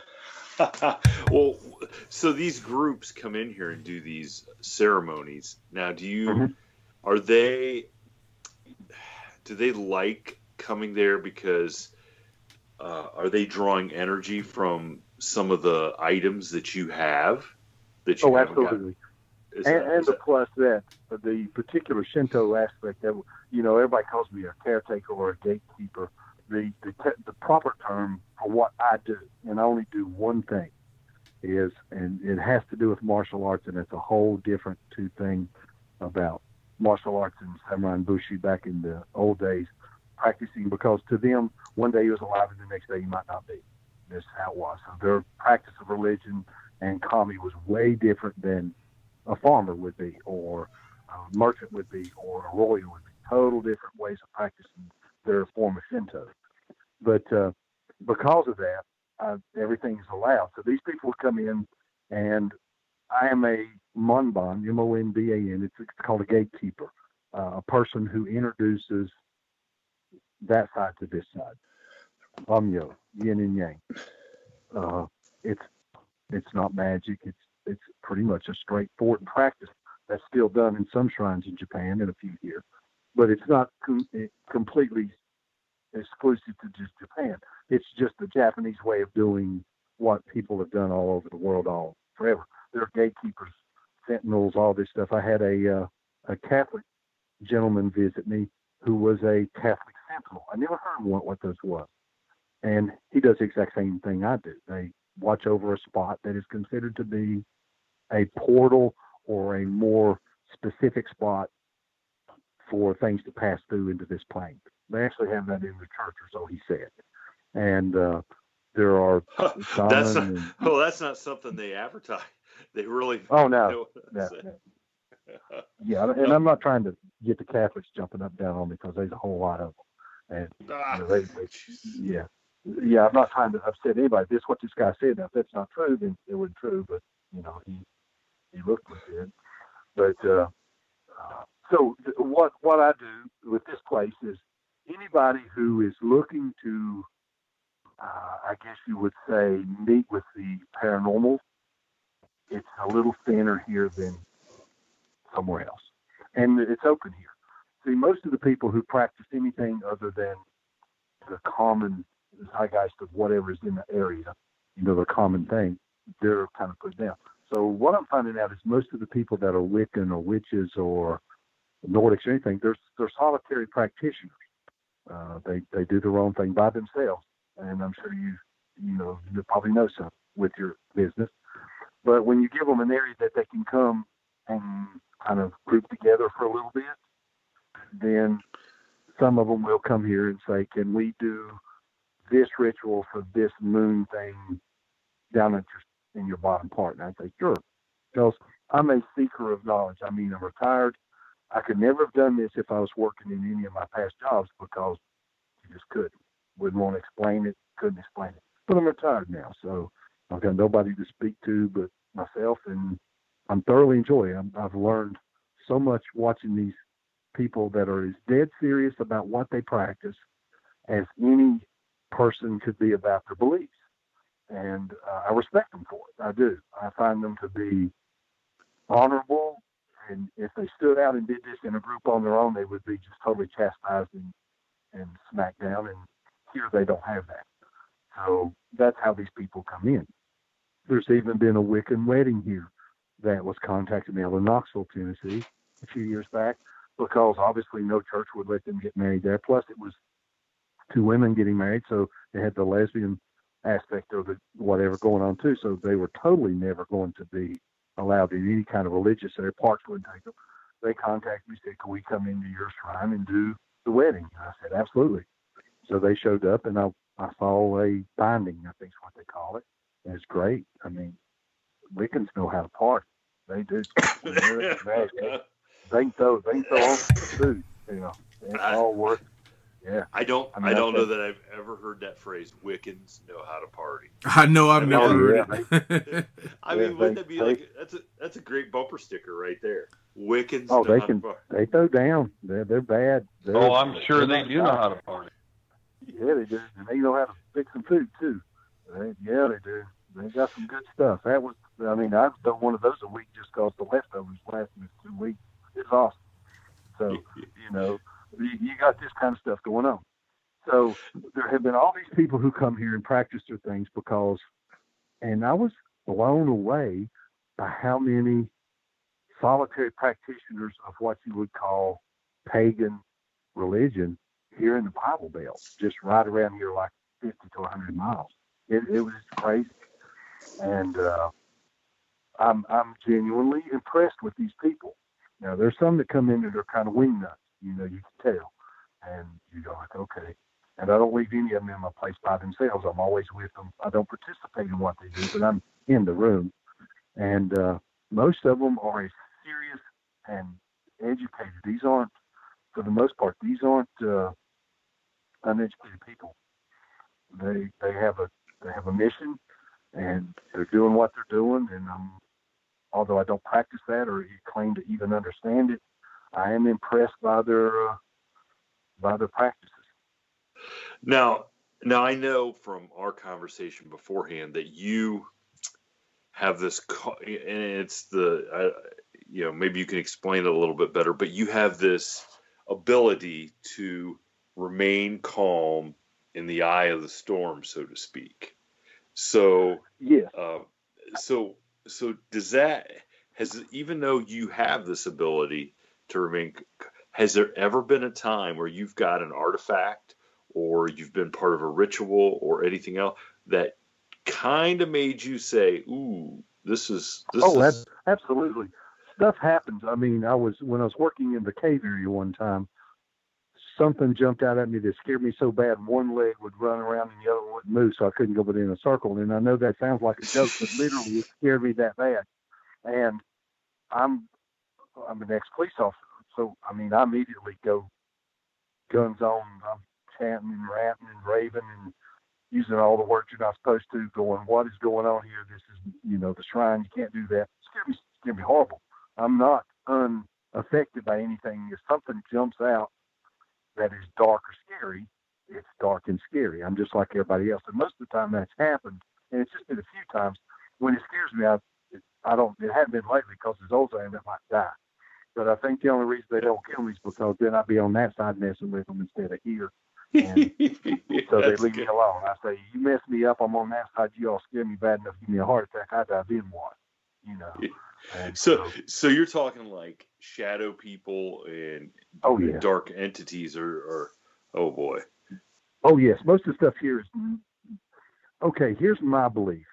[laughs] well, so these groups come in here and do these ceremonies. Now, do you mm-hmm. are they do they like coming there because uh, are they drawing energy from some of the items that you have that you oh absolutely. And, and the plus that the particular shinto aspect that you know everybody calls me a caretaker or a gatekeeper. The the, te- the proper term for what i do and i only do one thing is and it has to do with martial arts and it's a whole different two thing about martial arts and samurai and bushi back in the old days practicing because to them one day he was alive and the next day he might not be how it was. So their practice of religion and kami was way different than a farmer would be, or a merchant would be, or a royal would be. Total different ways of practicing their form of Shinto. But uh, because of that, uh, everything is allowed. So these people come in, and I am a monban, M-O-N-B-A-N. It's, it's called a gatekeeper, uh, a person who introduces that side to this side. Amyo, yin and yang. Uh, it's it's not magic. It's it's pretty much a straightforward practice that's still done in some shrines in Japan and a few here, but it's not com- completely exclusive to just Japan. It's just the Japanese way of doing what people have done all over the world all forever. There are gatekeepers, sentinels, all this stuff. I had a uh, a Catholic gentleman visit me who was a Catholic sentinel. I never heard what what those was and he does the exact same thing I do. They watch over a spot that is considered to be a portal or a more specific spot for things to pass through into this plane. They actually have that in the church, or so he said. And uh, there are [laughs] that's not, and, oh, that's not something they advertise. [laughs] They really. Oh no. no, no. [laughs] yeah, and I'm not trying to get the Catholics jumping up down on me because there's a whole lot of them, and ah, you know, they, they, yeah, yeah, I'm not trying to upset anybody. This is what this guy said. Now, if that's not true, then it wasn't true. But you know, he he looked like it. But uh, uh, so th- what what I do with this place is anybody who is looking to, uh, I guess you would say, meet with the paranormal. It's a little thinner here than somewhere else, and it's open here. See, most of the people who practice anything other than the common the zeitgeist of whatever is in the area, you know, the common thing, they're kind of put down. So what I'm finding out is most of the people that are Wiccan or witches or Nordics or anything, they're they're solitary practitioners. Uh, they they do their own thing by themselves, and I'm sure you you know you probably know some with your business. But when you give them an area that they can come and kind of group together for a little bit, then some of them will come here and say, "Can we do this ritual for this moon thing down at your, in your bottom part. And I say, sure. Because I'm a seeker of knowledge. I mean, I'm retired. I could never have done this if I was working in any of my past jobs because you just couldn't. Wouldn't want to explain it, couldn't explain it. But I'm retired now, so I've got nobody to speak to but myself, and I'm thoroughly enjoying it. I've learned so much watching these people that are as dead serious about what they practice as any person could be about their beliefs. And uh, I respect them for it. I do. I find them to be honorable. And if they stood out and did this in a group on their own, they would be just totally chastised and, and smacked down. And here they don't have that. So that's how these people come in. There's even been a Wiccan wedding here that was contacted me out of Knoxville, Tennessee. a few years back because obviously no church would let them get married there. Plus, it was two women getting married, so they had the lesbian aspect of it, whatever going on too. So they were totally never going to be allowed in any kind of religious area. Parks wouldn't take them. They contacted me, said, "Can we come into your shrine and do the wedding?" And I said, "Absolutely." So they showed up, and I I saw a binding, I think is what they call it. And it's great. I mean, Wiccans know how to party. They do. When they're at they, they can throw they can throw on food. You know, it's all worth. It. Yeah. I don't. I I, don't that's know that I've ever heard that phrase. Wiccans know how to party. [laughs] I know I've Oh, never yeah. heard it. [laughs] [laughs] I Yeah, mean, wouldn't they- that be they- like that's a that's a great bumper sticker right there? Wiccans. Oh, know they how can- To party. They throw down. They're they're bad. They're, Oh, I'm sure they're they do know how to party. Yeah, they do, and they know how to fix some food too. They, yeah, they do. They got some good stuff. That was, I mean, I've done one of those a week just 'cause the leftovers last me two weeks. It's awesome. So, you know, you, got this kind of stuff going on. So there have been all these people who come here and practice their things because, and I was blown away by how many solitary practitioners of what you would call pagan religion here in the Bible Belt, just right around here, like 50 to 100 miles. It, it was crazy. And uh, I'm, I'm genuinely impressed with these people. Now, there's some that come in that are kind of wing nuts, you know, you can tell. And you go like, okay. And I don't leave any of them in my place by themselves. I'm always with them. I don't participate in what they do, but I'm in the room. And uh, most of them are as serious and educated. These aren't, for the most part, these aren't uh, uneducated people. They they have a they have a mission, and they're doing what they're doing. And um, although I don't practice that or claim to even understand it, I am impressed by their uh, by their practices. Now, now I know from our conversation beforehand that you have this, and it's the, uh, you know, maybe you can explain it a little bit better, but you have this ability to remain calm in the eye of the storm, so to speak. So, yeah. uh, so, so does that has even though you have this ability to remain, has there ever been a time where you've got an artifact or you've been part of a ritual or anything else that kind of made you say, "Ooh, this is this oh, is." ab- absolutely. Stuff happens. I mean, I was when I was working in the cave area one time. Something jumped out at me that scared me so bad. One leg would run around and the other one wouldn't move, so I couldn't go within a circle. And I know that sounds like a joke, but literally it scared me that bad. And I'm I'm an ex-police officer, so I mean, I immediately go guns on. I'm chanting and ranting and raving and using all the words you're not supposed to, going, what is going on here? This is, you know, the shrine. You can't do that. It's to be, it's to be horrible. I'm not unaffected by anything. If something jumps out that is dark or scary, it's dark and scary. I'm just like everybody else. And most of the time that's happened, and it's just been a few times, when it scares me, I, I don't, it hasn't been lately because as old I might die. But I think the only reason they don't kill me is because then I'd be on that side messing with them instead of here. And [laughs] so they leave me alone. I say, you mess me up, I'm on that side. You all scare me bad enough, give me a heart attack. I die. Then what? You know. And So, so you're talking like shadow people and Oh, yeah. dark entities, or, or oh boy, oh yes, most of the stuff here is okay. Here's my belief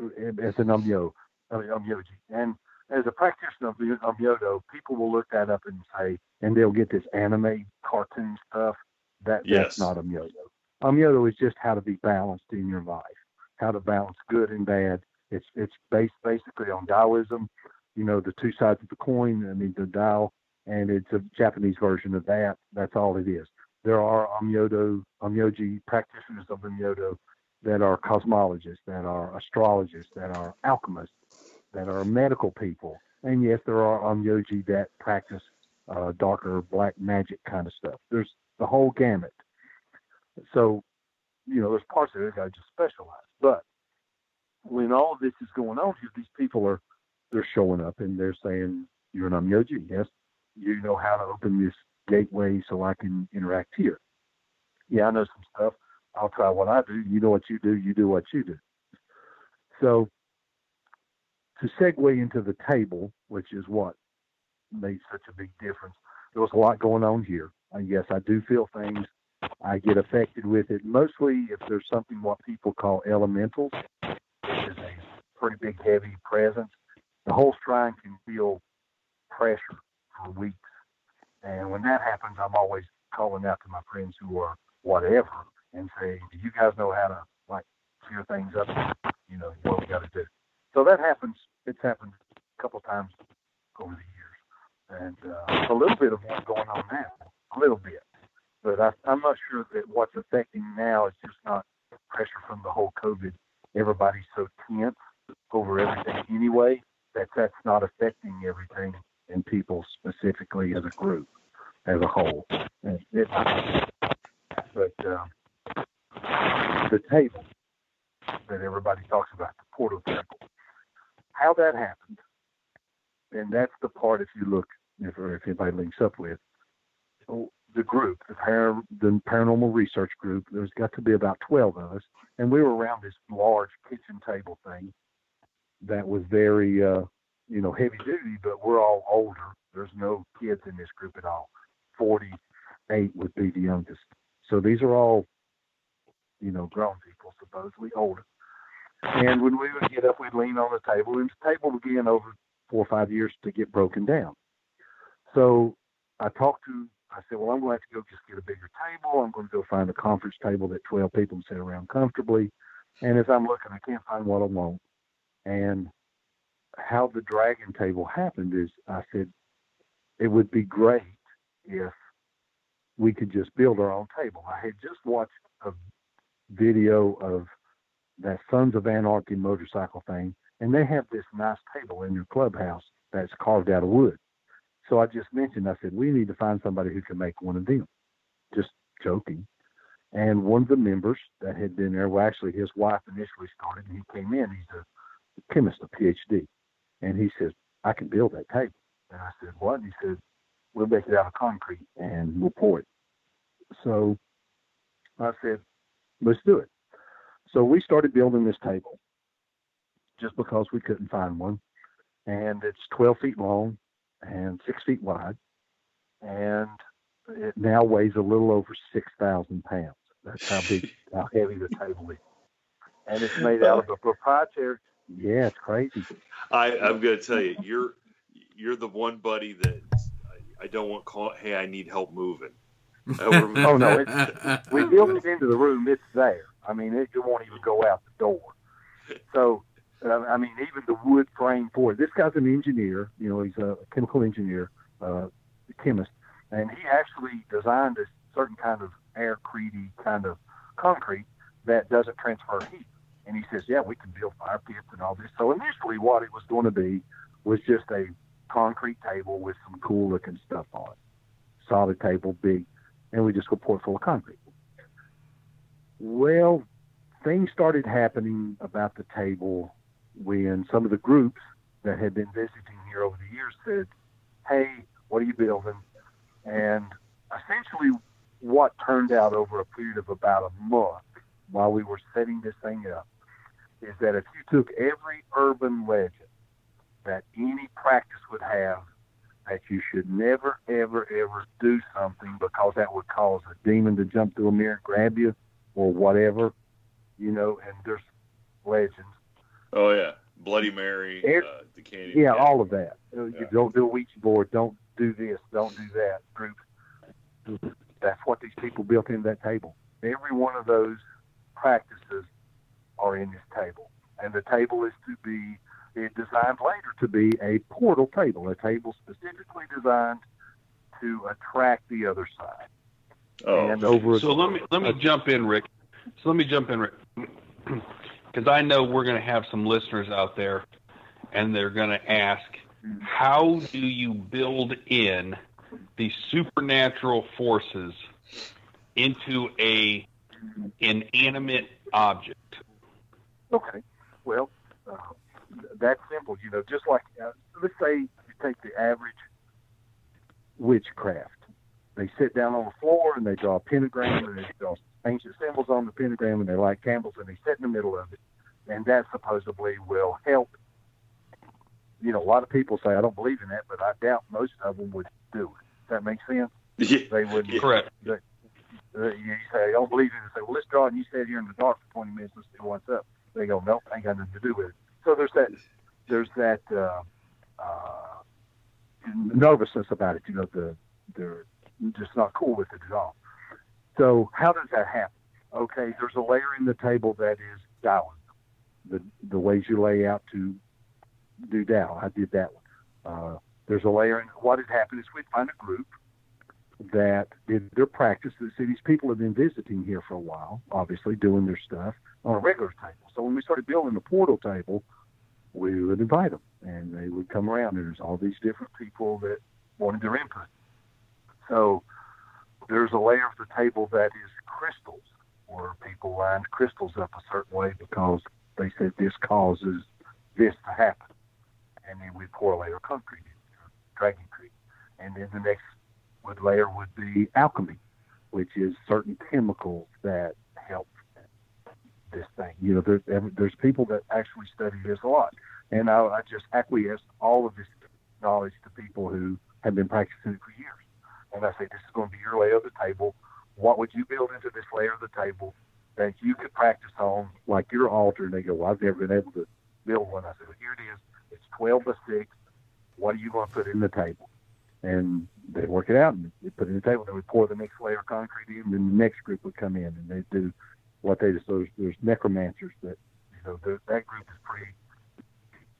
as an umyo, uh, onmyoji, and as a practitioner of the onmyodo, people will look that up and say, and they'll get this anime cartoon stuff. That Yes. that's not a onmyodo. Onmyodo is just how to be balanced in your life, how to balance good and bad. It's it's based basically on Taoism, you know, the two sides of the coin. I mean, the Tao, and it's a Japanese version of that. That's all it is. There are onmyodo, onmyoji practitioners of onmyodo that are cosmologists, that are astrologists, that are alchemists, that are medical people, and yes, there are onmyoji that practice uh, darker black magic kind of stuff. There's the whole gamut. So, you know, there's parts of it that I just specialize. But when all this is going on here, these people are they're showing up and they're saying, "You're an onmyoji, yes. You know how to open this gateway so I can interact here." Yeah, I know some stuff. I'll try what I do. You know what you do. You do what you do. So, to segue into the table, which is what made such a big difference. There was a lot going on here. And yes, I do feel things. I get affected with it mostly if there's something what people call elementals, which is a pretty big heavy presence. The whole shrine can feel pressure for weeks, and when that happens, I'm always calling out to my friends who are whatever and say, "Do you guys know how to like clear things up? You know what we got to do." So that happens. It's happened a couple times over the years, and uh, a little bit of what's going on now, a little bit. But I, I'm not sure that what's affecting now is just not pressure from the whole COVID. Everybody's so tense over everything anyway that that's not affecting everything and people specifically as a group, as a whole. It, but uh, the table that everybody talks about, the portal table, how that happened, and that's the part if you look, if, if anybody links up with, the group, the, the paranormal research group, there's got to be about 12 of us, and we were around this large kitchen table thing that was very, uh, you know, heavy duty, but we're all older. There's no kids in this group at all. 48 would be the youngest. So these are all, you know, grown people, supposedly older. And when we would get up, we'd lean on the table, and the table began over four or five years to get broken down. So I talked to, I said, well, I'm going to have to go just get a bigger table. I'm going to go find a conference table that 12 people can sit around comfortably. And as I'm looking, I can't find what I want. And how the dragon table happened is I said, it would be great if we could just build our own table. I had just watched a video of that Sons of Anarchy motorcycle thing, and they have this nice table in their clubhouse that's carved out of wood. So I just mentioned, I said, we need to find somebody who can make one of them. Just joking. And one of the members that had been there, well, actually, his wife initially started, and he came in. He's a chemist, a PhD. And he says, I can build that table. And I said, what? And he said, we'll make it out of concrete and we'll pour it. So I said, let's do it. So we started building this table just because we couldn't find one. And it's 12 feet long and six feet wide. And it now weighs a little over 6,000 pounds. That's how big, [laughs] how heavy the table is. And it's made out of a proprietary. Yeah, it's crazy. I, I'm going to tell you, you're you're the one buddy that I, I don't want call. Hey, I need help moving. [laughs] oh no, [laughs] it's, we built it into the room. It's there. I mean, it, it won't even go out the door. So, uh, I mean, even the wood frame for it. This guy's an engineer. You know, he's a chemical engineer, uh, chemist, and he actually designed a certain kind of aircrete kind of concrete that doesn't transfer heat. And he says, yeah, we can build fire pits and all this. So initially, what it was going to be was just a concrete table with some cool looking stuff on it. Solid table, big, and we just go pour it full of concrete. Well, things started happening about the table when some of the groups that had been visiting here over the years said, Hey, what are you building? And essentially, what turned out over a period of about a month while we were setting this thing up is that if you took every urban legend that any practice would have that you should never, ever, ever do something because that would cause a demon to jump through a mirror and grab you or whatever, you know, and there's legends. Oh, yeah. Bloody Mary, Air, uh, the candy. Yeah, all of that. Yeah. You don't do a Ouija board. Don't do this. Don't do that. Group. That's what these people built into that table. Every one of those practices are in this table. And the table is to be it designed later to be a portal table, a table specifically designed to attract the other side. Oh, and over so let me let me jump in, Rick. So let me jump in, Rick, [clears throat] because I know we're going to have some listeners out there, and they're going to ask, how do you build in the supernatural forces into a inanimate object? Okay, well, uh, that simple. You know, just like uh, let's say you take the average witchcraft. They sit down on the floor and they draw a pentagram and they draw ancient symbols on the pentagram and they light candles and they sit in the middle of it, and that supposedly will help you know, a lot of people say I don't believe in that, but I doubt most of them would do it. Does that make sense? Yeah. They wouldn't. Correct. They, uh, you say I don't believe in it. Say, well, let's draw it. And you stay here in the dark for 20 minutes. Let's see what's up. They go, nope, ain't got nothing to do with it. So there's that. There's that uh, uh, nervousness about it. You know, the they're just not cool with it at all. So how does that happen? Okay, there's a layer in the table that is dialing. The the ways you lay out to do dial. I did that one. Uh, there's a layer in what had happened is we'd find a group that did their practice. See, these people have been visiting here for a while, obviously doing their stuff on a regular table. So when we started building the portal table, we would invite them, and they would come around. And there's all these different people that wanted their input. So there's a layer of the table that is crystals, where people line crystals up a certain way because they said this causes this to happen. And then we pour a layer of concrete in, dragon creek. And then the next would layer would be alchemy, which is certain chemicals that help this thing. You know, there, there's people that actually study this a lot. And I, I just acquiesce all of this knowledge to people who have been practicing it for years. And I say, this is going to be your layer of the table. What would you build into this layer of the table that you could practice on, like your altar? And they go, well, I've never been able to build one. I said, well, here it is. It's 12 by 6. What are you going to put in the table? And they work it out and they put it in the table. Then we pour the next layer of concrete in. And then the next group would come in and they do what they do. There's, there's necromancers that, you know, that group is pretty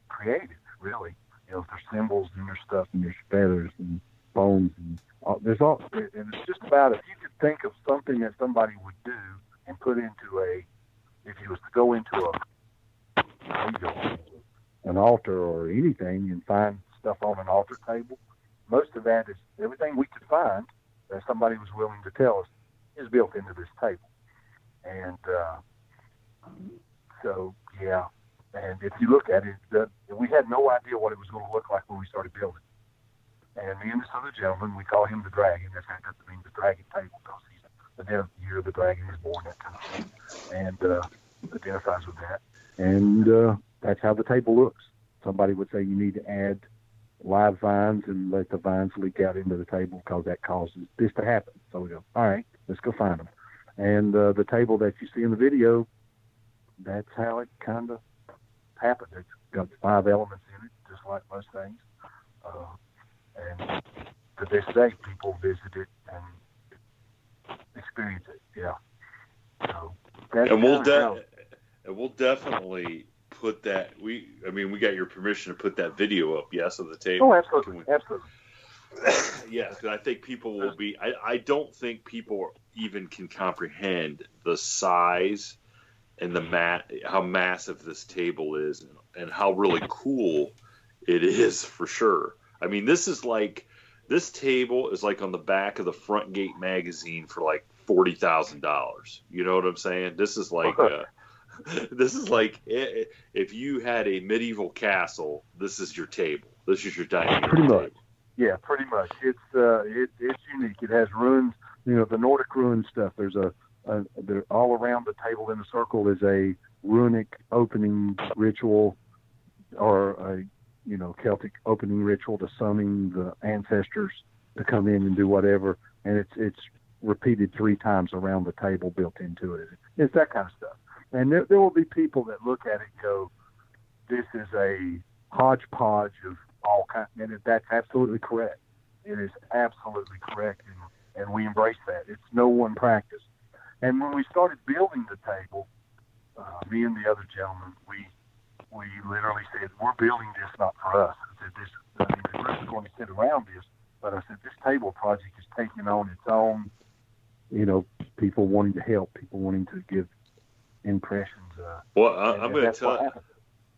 creative, really. You know, there's symbols and there's stuff and there's feathers and bones and all, there's all, and it's just about if you could think of something that somebody would do and put into a, if you was to go into a, an altar or anything and find stuff on an altar table, most of that is everything we could find that somebody was willing to tell us is built into this table. And uh, so, yeah. And if you look at it, the, we had no idea what it was going to look like when we started building. And me and this other gentleman, we call him the Dragon. That's how that means the Dragon Table because he's the day of the year the dragon was born, that kind of thing, and uh, identifies with that. And uh, that's how the table looks. Somebody would say you need to add live vines and let the vines leak out into the table because that causes this to happen. So we go, all right, let's go find them. And uh, the table that you see in the video, that's how it kind of happened. It's got five elements in it, just like most things. Uh, Um, and to this day, people visit it and experience it. Yeah. So and we'll de- and we'll definitely put that. We, I mean, we got your permission to put that video up. Yes, on the table. Oh, absolutely, we, absolutely. [laughs] yes, because I think people will be. I, I don't think people even can comprehend the size and the mat, how massive this table is, and, and how really cool it is for sure. I mean, this is like this table is like on the back of the Frontgate magazine for like forty thousand dollars. You know what I'm saying? This is like uh, [laughs] this is like if you had a medieval castle, this is your table. This is your dining room. Pretty table. much. Yeah, pretty much. It's uh, it, it's unique. It has runes. You know, the Nordic rune stuff. There's a, a there, all around the table in a circle is a runic opening ritual, or a you know Celtic opening ritual to summon the ancestors to come in and do whatever, and it's it's repeated three times around the table built into it. It's that kind of stuff. And there, there will be people that look at it and go, "This is a hodgepodge of all kinds," and that's absolutely correct. It is absolutely correct, and, and we embrace that. It's no one practice. And when we started building the table, uh, me and the other gentleman, we we literally said, "We're building this not for us." I said, "This, I mean, the group is going to sit around this, but I said this table project is taking on its own. You know, people wanting to help, people wanting to give impressions. Uh, well, I, am going to tell.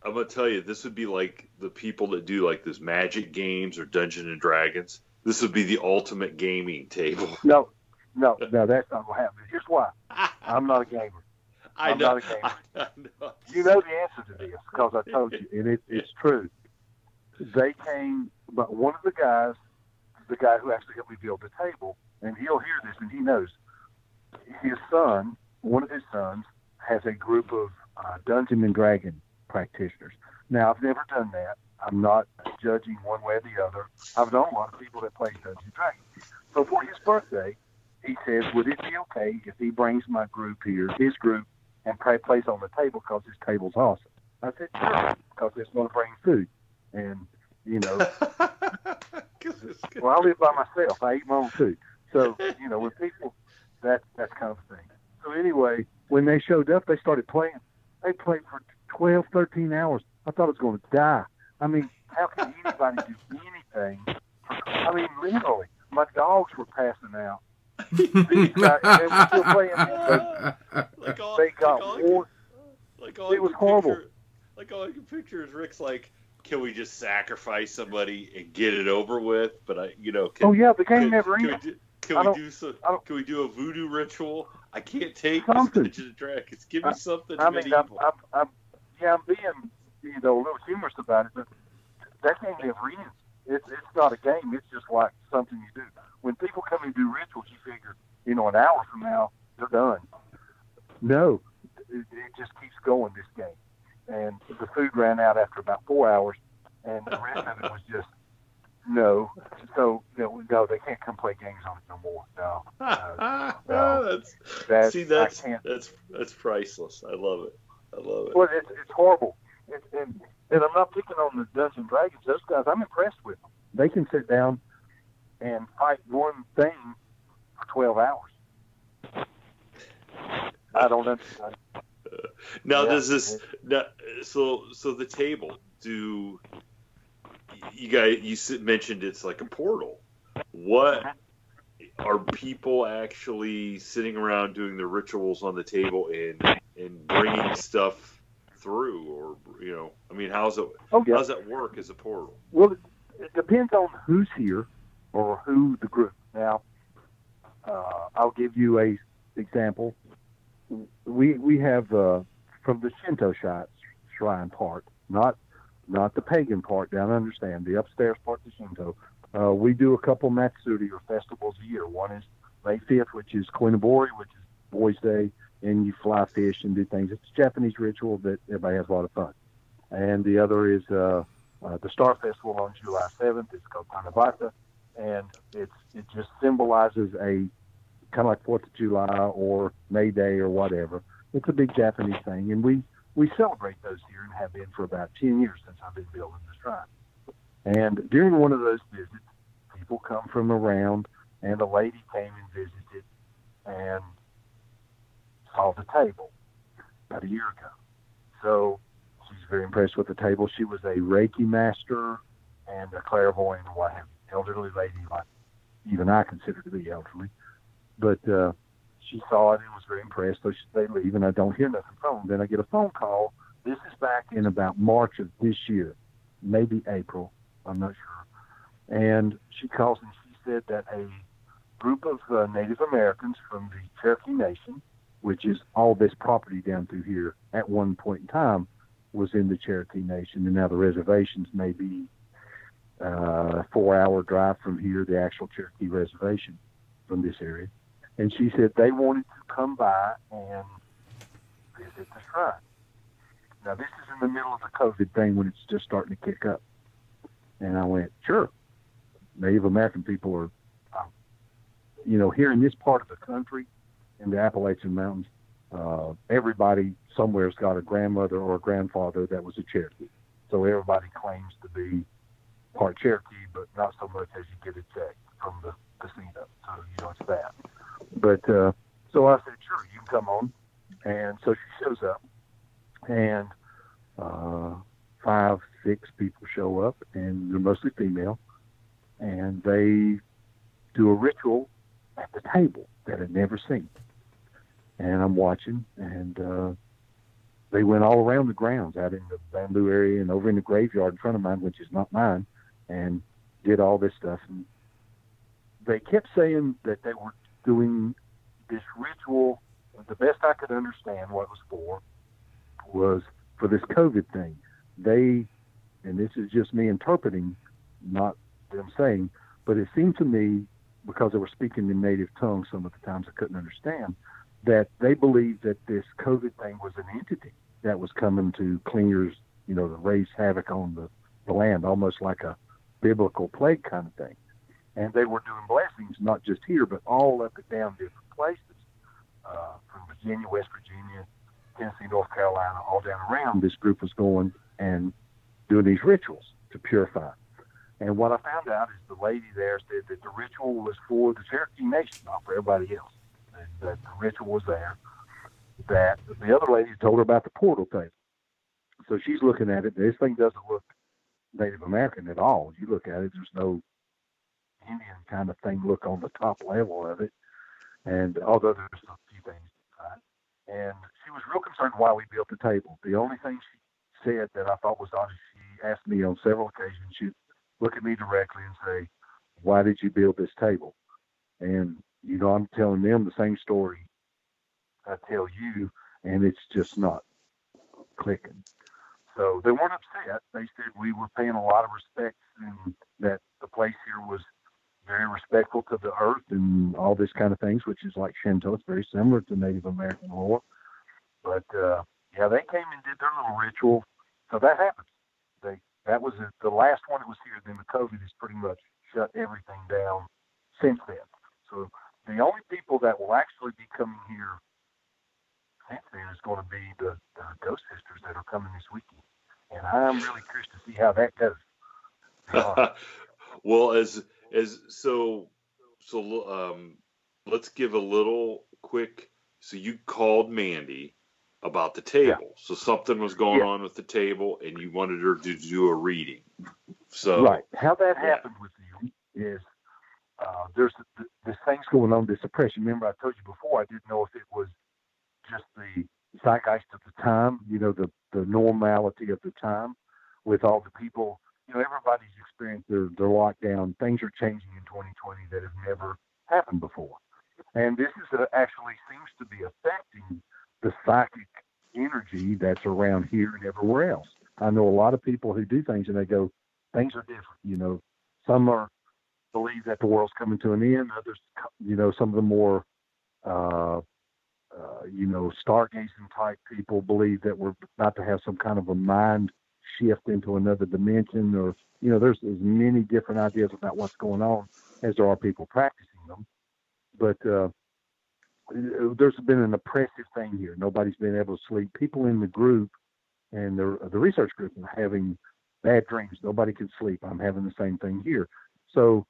I'm going to tell you, this would be like the people that do like this Magic games or Dungeon and Dragons. This would be the ultimate gaming table. No, no, [laughs] no, that's not going to happen. Here's why. [laughs] I'm not a gamer. I I'm know. not a gamer. I know. You know the answer to this because I told you, and it, it's true. They came, but one of the guys, the guy who actually helped me build the table, and he'll hear this and he knows. His son, one of his sons, has a group of uh, Dungeon and Dragon practitioners. Now, I've never done that. I'm not judging one way or the other. I've known a lot of people that play Dungeons and Dragons. So for his birthday, he says, would it be okay if he brings my group here, his group, and play, place on the table because his table's awesome? I said, sure, because it's going to bring food. And, you know, [laughs] [laughs] well, I live by myself. I eat my own food. So, you know, with people, that that kind of thing. So anyway, when they showed up, they started playing. They played for 12, 13 hours. I thought I was going to die. I mean, how can anybody do anything? I mean, literally, my dogs were passing out. These guys, they were like all, they got like all, war. like all it was horrible. Picture, like all I can picture is Rick's like, can we just sacrifice somebody and get it over with? But I, you know, can, Oh yeah, the game can, never can we ends. do, can we don't- some? Can we do a voodoo ritual? I can't take Something. Dungeons and Dragons. Give me I- something I mean, I'm. I'm, I'm, yeah, I'm being, you know, a little humorous about it, but that game never ends. It's it's not a game. It's just like something you do. When people come and do rituals, you figure, you know, an hour from now they're done. No, it, it just keeps going. This game, and the food ran out after about four hours, and the rest of it was just no. So no, no, they can't come play games on it no more. No, no. [laughs] that's, that see, that's that's that's priceless. I love it. I love it. Well, it's, it's horrible. It's, and, and I'm not picking on the Dungeons and Dragons. Those guys, I'm impressed with them. They can sit down and fight one thing for 12 hours. I don't understand. Now Yeah. does this now, so so the table do you guys you mentioned it's like a portal. What are people actually sitting around doing the rituals on the table and and bringing stuff through or you know I mean how's it Oh, yeah. how's that work as a portal? Well, it, it depends on who's here or who the group. Now, uh, I'll give you a example. We we have uh, from the Shinto shi- shrine part, not not the pagan part. Down understand the upstairs part, the Shinto. Uh, we do a couple Matsuri or festivals a year. One is May fifth, which is Koinobori, which is Boys' Day, and you fly fish and do things. It's a Japanese ritual that everybody has a lot of fun. And the other is uh, uh, the Star Festival on July 7th. It's called Tanabata, and it's it just symbolizes a kind of like Fourth of July or May Day or whatever. It's a big Japanese thing, and we we celebrate those here and have been for about 10 years since I've been building the shrine. And during one of those visits, people come from around, and a lady came and visited and saw the table about a year ago. So she's very impressed with the table. She was a Reiki master and a clairvoyant and what have you, elderly lady, like even I consider to be elderly. But uh, she saw it and was very impressed. So she, they leave, and I don't hear nothing from them. Then I get a phone call. This is back in about March of this year, maybe April. I'm not sure. And she calls and she said that a group of uh, Native Americans from the Cherokee Nation, which is all this property down through here, at one point in time was in the Cherokee Nation, and now the reservations may be uh, four-hour drive from here, the actual Cherokee Reservation from this area. And she said they wanted to come by and visit the shrine. Now this is in the middle of the COVID thing when it's just starting to kick up. And I went, sure. Native American people are, uh, you know, here in this part of the country, in the Appalachian Mountains, uh, everybody somewhere's got a grandmother or a grandfather that was a Cherokee. So everybody claims to be part Cherokee, but not so much as you get a check from the casino. So, you know, it's that. But uh, so I said, sure, you can come on. And so she shows up, and uh, five, six people show up, and they're mostly female, and they do a ritual at the table that I'd never seen. And I'm watching, and uh, they went all around the grounds, out in the bamboo area and over in the graveyard in front of mine, which is not mine, and did all this stuff. And they kept saying that they were doing this ritual. The best I could understand what it was for was for this COVID thing. They, and this is just me interpreting, not them saying, but it seemed to me because they were speaking in native tongue some of the times I couldn't understand that they believed that this COVID thing was an entity that was coming to cleaners, you know, to raise havoc on the the land, almost like a biblical plague kind of thing. And they were doing blessings, not just here, but all up and down different places, uh, from Virginia, West Virginia, Tennessee, North Carolina, all down around. This group was going and doing these rituals to purify. And what I found out is the lady there said that the ritual was for the Cherokee Nation, not for everybody else. And that the ritual was there. That the other lady told her about the portal table. So she's looking at it. This thing doesn't look Native American at all. You look at it, there's no Indian kind of thing look on the top level of it. And although there's a few things and she was real concerned why we built the table. The only thing she said that I thought was honest, she asked me on several occasions, she'd look at me directly and say, Why did you build this table? And, you know, I'm telling them the same story I tell you, and it's just not clicking. So they weren't upset. They said we were paying a lot of respect and that the place here was very respectful to the earth and all this kind of things, which is like Shinto. It's very similar to Native American lore. But uh, yeah, they came and did their little ritual. So that happens. They that was the last one that was here. Then the COVID has pretty much shut everything down since then. So the only people that will actually be coming here then is going to be the, the Ghost Sisters that are coming this weekend, and I'm [laughs] really curious to see how that goes. [laughs] well, as as so so um, let's give a little quick. So you called Mandy about the table. Yeah. So something was going yeah. on with the table, and you wanted her to do a reading. So right, how that yeah. happened with you is uh, there's this thing's going on, this oppression. Remember, I told you before, I didn't know if it was just the zeitgeist of the time, you know, the the normality of the time, with all the people. You know, everybody's experienced their their lockdown. Things are changing in 2020 that have never happened before, and this is a, actually seems to be affecting the psychic energy that's around here and everywhere else. I know a lot of people who do things and they go, things are different. You know, some are believe that the world's coming to an end. Others, you know, some of the more, uh, uh, you know, stargazing type people believe that we're about to have some kind of a mind shift into another dimension, or you know, there's as many different ideas about what's going on as there are people practicing them. But uh, there's been an oppressive thing here. Nobody's been able to sleep. People in the group and the the research group are having bad dreams. Nobody can sleep. I'm having the same thing here. So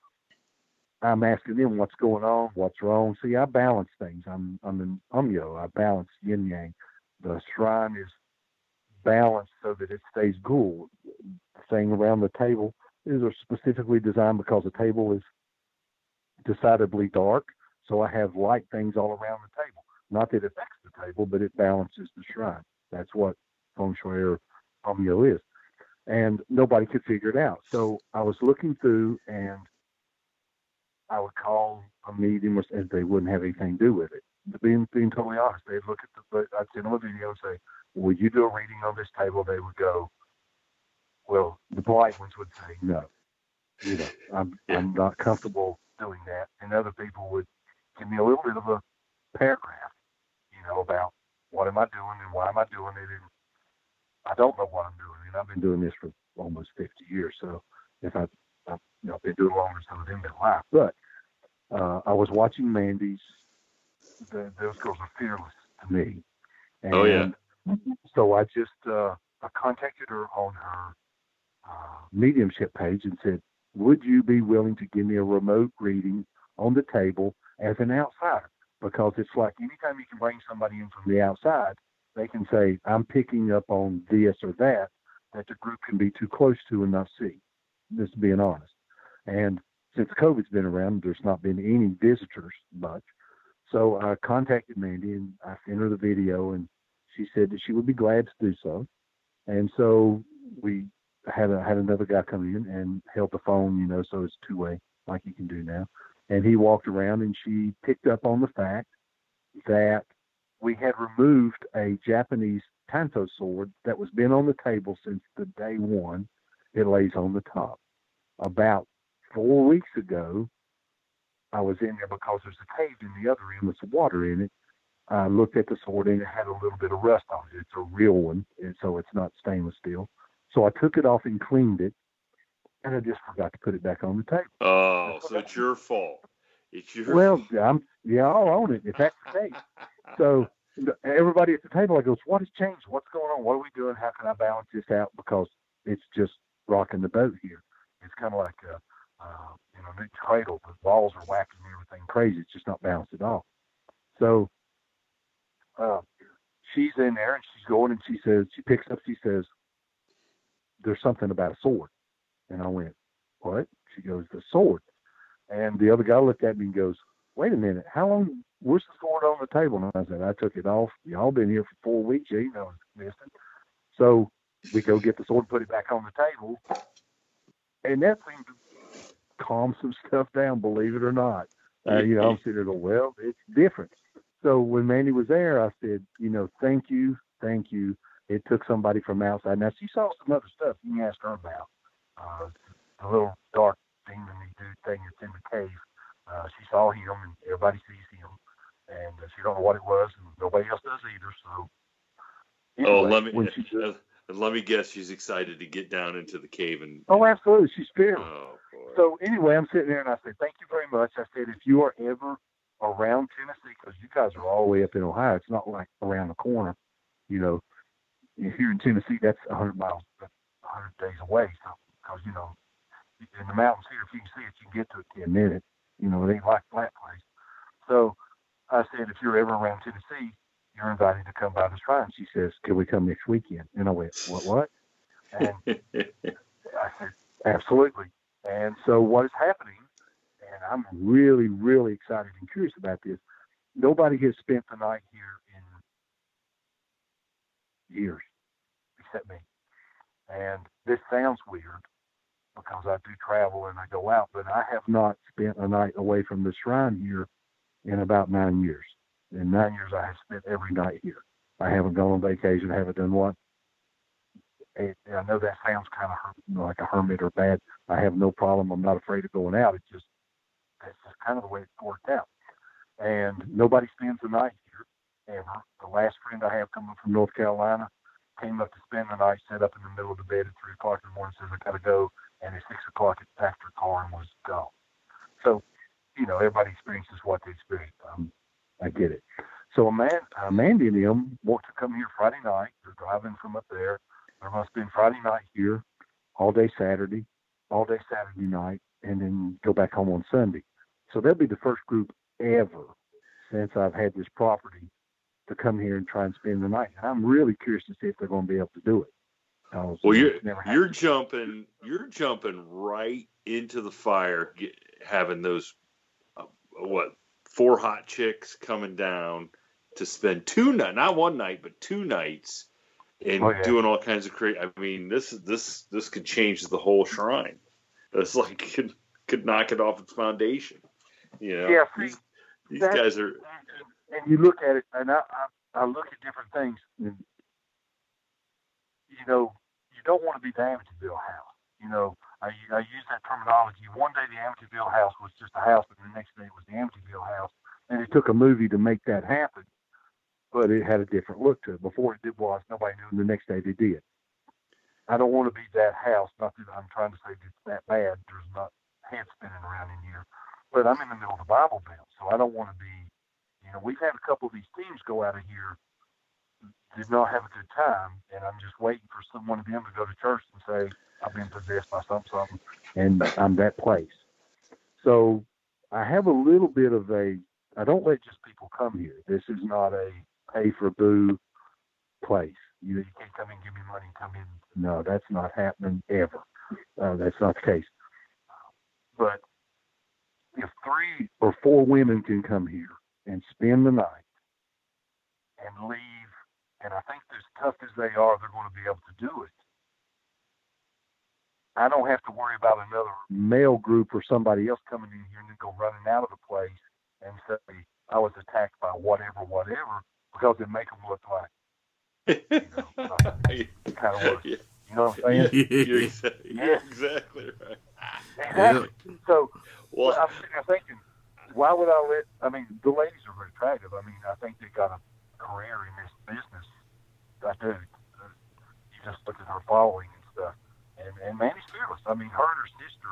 I'm asking them what's going on, what's wrong. See, I balance things. I'm I'm in Onmyo. I balance yin yang. The shrine is balanced so that it stays cool. The thing around the table is specifically designed because the table is decidedly dark so I have light things all around the table. Not that it affects the table, but it balances the shrine. That's what feng shui or Onmyo is. And nobody could figure it out. So I was looking through and I would call a meeting and they wouldn't have anything to do with it. Being being totally honest, they'd look at the I'd send them a video and say, Will you do a reading on this table? They would go, Well, the polite ones would say no. You know, I'm I'm not comfortable doing that. And other people would give me a little bit of a paragraph, you know, about what am I doing and why am I doing it. And I don't know what I'm doing. And I've been doing this for almost 50 years. So if I, I've, you know, been doing longer than some of them in life. But uh, I was watching Mandy's. The, those girls are fearless to me. And oh yeah. So I just uh, I contacted her on her uh, mediumship page and said, "Would you be willing to give me a remote reading on the table as an outsider because it's like anytime you can bring somebody in from the outside, they can say, I'm picking up on this or that that the group can be too close to and not see. Just being honest. And since COVID's been around, there's not been any visitors much. So I contacted Mandy and I sent her the video, and she said that she would be glad to do so. And so we had a, had another guy come in and held the phone, you know, so it's two way like you can do now and he walked around and she picked up on the fact that we had removed a Japanese tanto sword that was been on the table since the day one it lays on the top. About four weeks ago, I was in there because there's a cave in the other end with some water in it. I looked at the sword and it had a little bit of rust on it. It's a real one, and so it's not stainless steel. So I took it off and cleaned it, and I just forgot to put it back on the table. Oh, so it's your fault. It's your Well, I'm yeah, I'll own it if that's the case. So everybody at the table, I goes, "What has changed? What's going on? What are we doing? How can I balance this out? Because it's just rocking the boat here. It's kind of like a, uh, you know, new cradle. The walls are whacking everything crazy. It's just not balanced at all. So uh, she's in there and she's going and she says, she picks up, she says, "There's something about a sword," and I went, "What?" She goes, "The sword." And the other guy looked at me and goes, "Wait a minute, how long? Where's the sword on the table?" And I said, "I took it off. Y'all been here for four weeks. You ain't know missing." So we go get the sword, and put it back on the table, and that to calm some stuff down. Believe it or not, uh, you know, I'm sitting there going, "Well, it's different." So when Mandy was there, I said, "You know, thank you, thank you." It took somebody from outside. Now she saw some other stuff. You asked her about uh, the little dark demon dude thing that's in the cave. Uh, she saw him, and everybody sees him, and uh, she don't know what it was, and nobody else does either. So, oh, let me when she [laughs] uh, let me guess. She's excited to get down into the cave and. oh, absolutely, she's fearless. Oh. So anyway, I'm sitting there and I said, "Thank you very much." I said, "If you are ever around Tennessee, because you guys are all the way up in Ohio, it's not like around the corner. You know, you're in Tennessee, that's 100 miles, that's 100 days away. So because you know, in the mountains here, if you can see it, you can get to it in 10 minutes. You know, it ain't like flat place. So I said, if you're ever around Tennessee, you're invited to come by the shrine. She says, can we come next weekend? And I went, what, what? And I said, absolutely. And so what is happening, and I'm really, really excited and curious about this. Nobody has spent the night here in years except me. And this sounds weird because I do travel and I go out, but I have not spent a night away from the shrine here in about nine years. In nine years, I have spent every night here. I haven't gone on vacation. I haven't done one. And I know that sounds kind of like a hermit or bad. I have no problem. I'm not afraid of going out. It's just that's just kind of the way it's worked out. And nobody spends the night here ever. The last friend I have coming from North Carolina came up to spend the night, sat up in the middle of the bed at three o'clock in the morning, says I gotta go, and at six o'clock it packed her car and was gone. So, you know, everybody experiences what they experience. Um, I get it. So Amanda, Amanda and them want to come here Friday night. They're driving from up there. They're going to spend Friday night here, all day Saturday, all day Saturday night, and then go back home on Sunday. So they'll be the first group ever since I've had this property to come here and try and spend the night. And I'm really curious to see if they're going to be able to do it. Well, you're never you're jumping you're jumping right into the fire, having those uh, what four hot chicks coming down to spend two night, not one night, but two nights, and Oh, yeah. doing all kinds of crazy. I mean, this is this this could change the whole shrine. It's like [laughs] could could knock it off its foundation. You know, Yeah, see, these, these guys are. and you look at it, and I, I, I look at different things, and you know, you don't want to be the Amityville house. You know, I, I use that terminology. One day the Amityville house was just a house, and the next day it was the Amityville house, and it took a movie to make that happen. But it had a different look to it. Before it did was nobody knew, and the next day they did. I don't want to be that house. Not that I'm trying to say it's that bad. There's not head spinning around in here, but I'm in the middle of the Bible Belt, so I don't want to be you know, we've had a couple of these teams go out of here, did not have a good time, and I'm just waiting for someone of them to go to church and say, I've been possessed by something, something, and I'm that place. So I have a little bit of a, I don't let just people come here. This is not a pay for boo place. You, you can't come in, give me money, come in. No, that's not happening ever. Uh, that's not the case. But if three or four women can come here and spend the night and leave, and I think as tough as they are, they're going to be able to do it. I don't have to worry about another male group or somebody else coming in here and then go running out of the place and say I was attacked by whatever, whatever, because it make them look like you know, like, kind of worse. Yeah. You know what I'm saying? You're, exa- you're exactly right. Exactly. So Well, I'm sitting there thinking, why would I let? I mean, the ladies are very attractive. I mean, I think they got a career in this business. I do. You just look at her following and stuff, and and Mandy's fearless. I mean, her and her sister,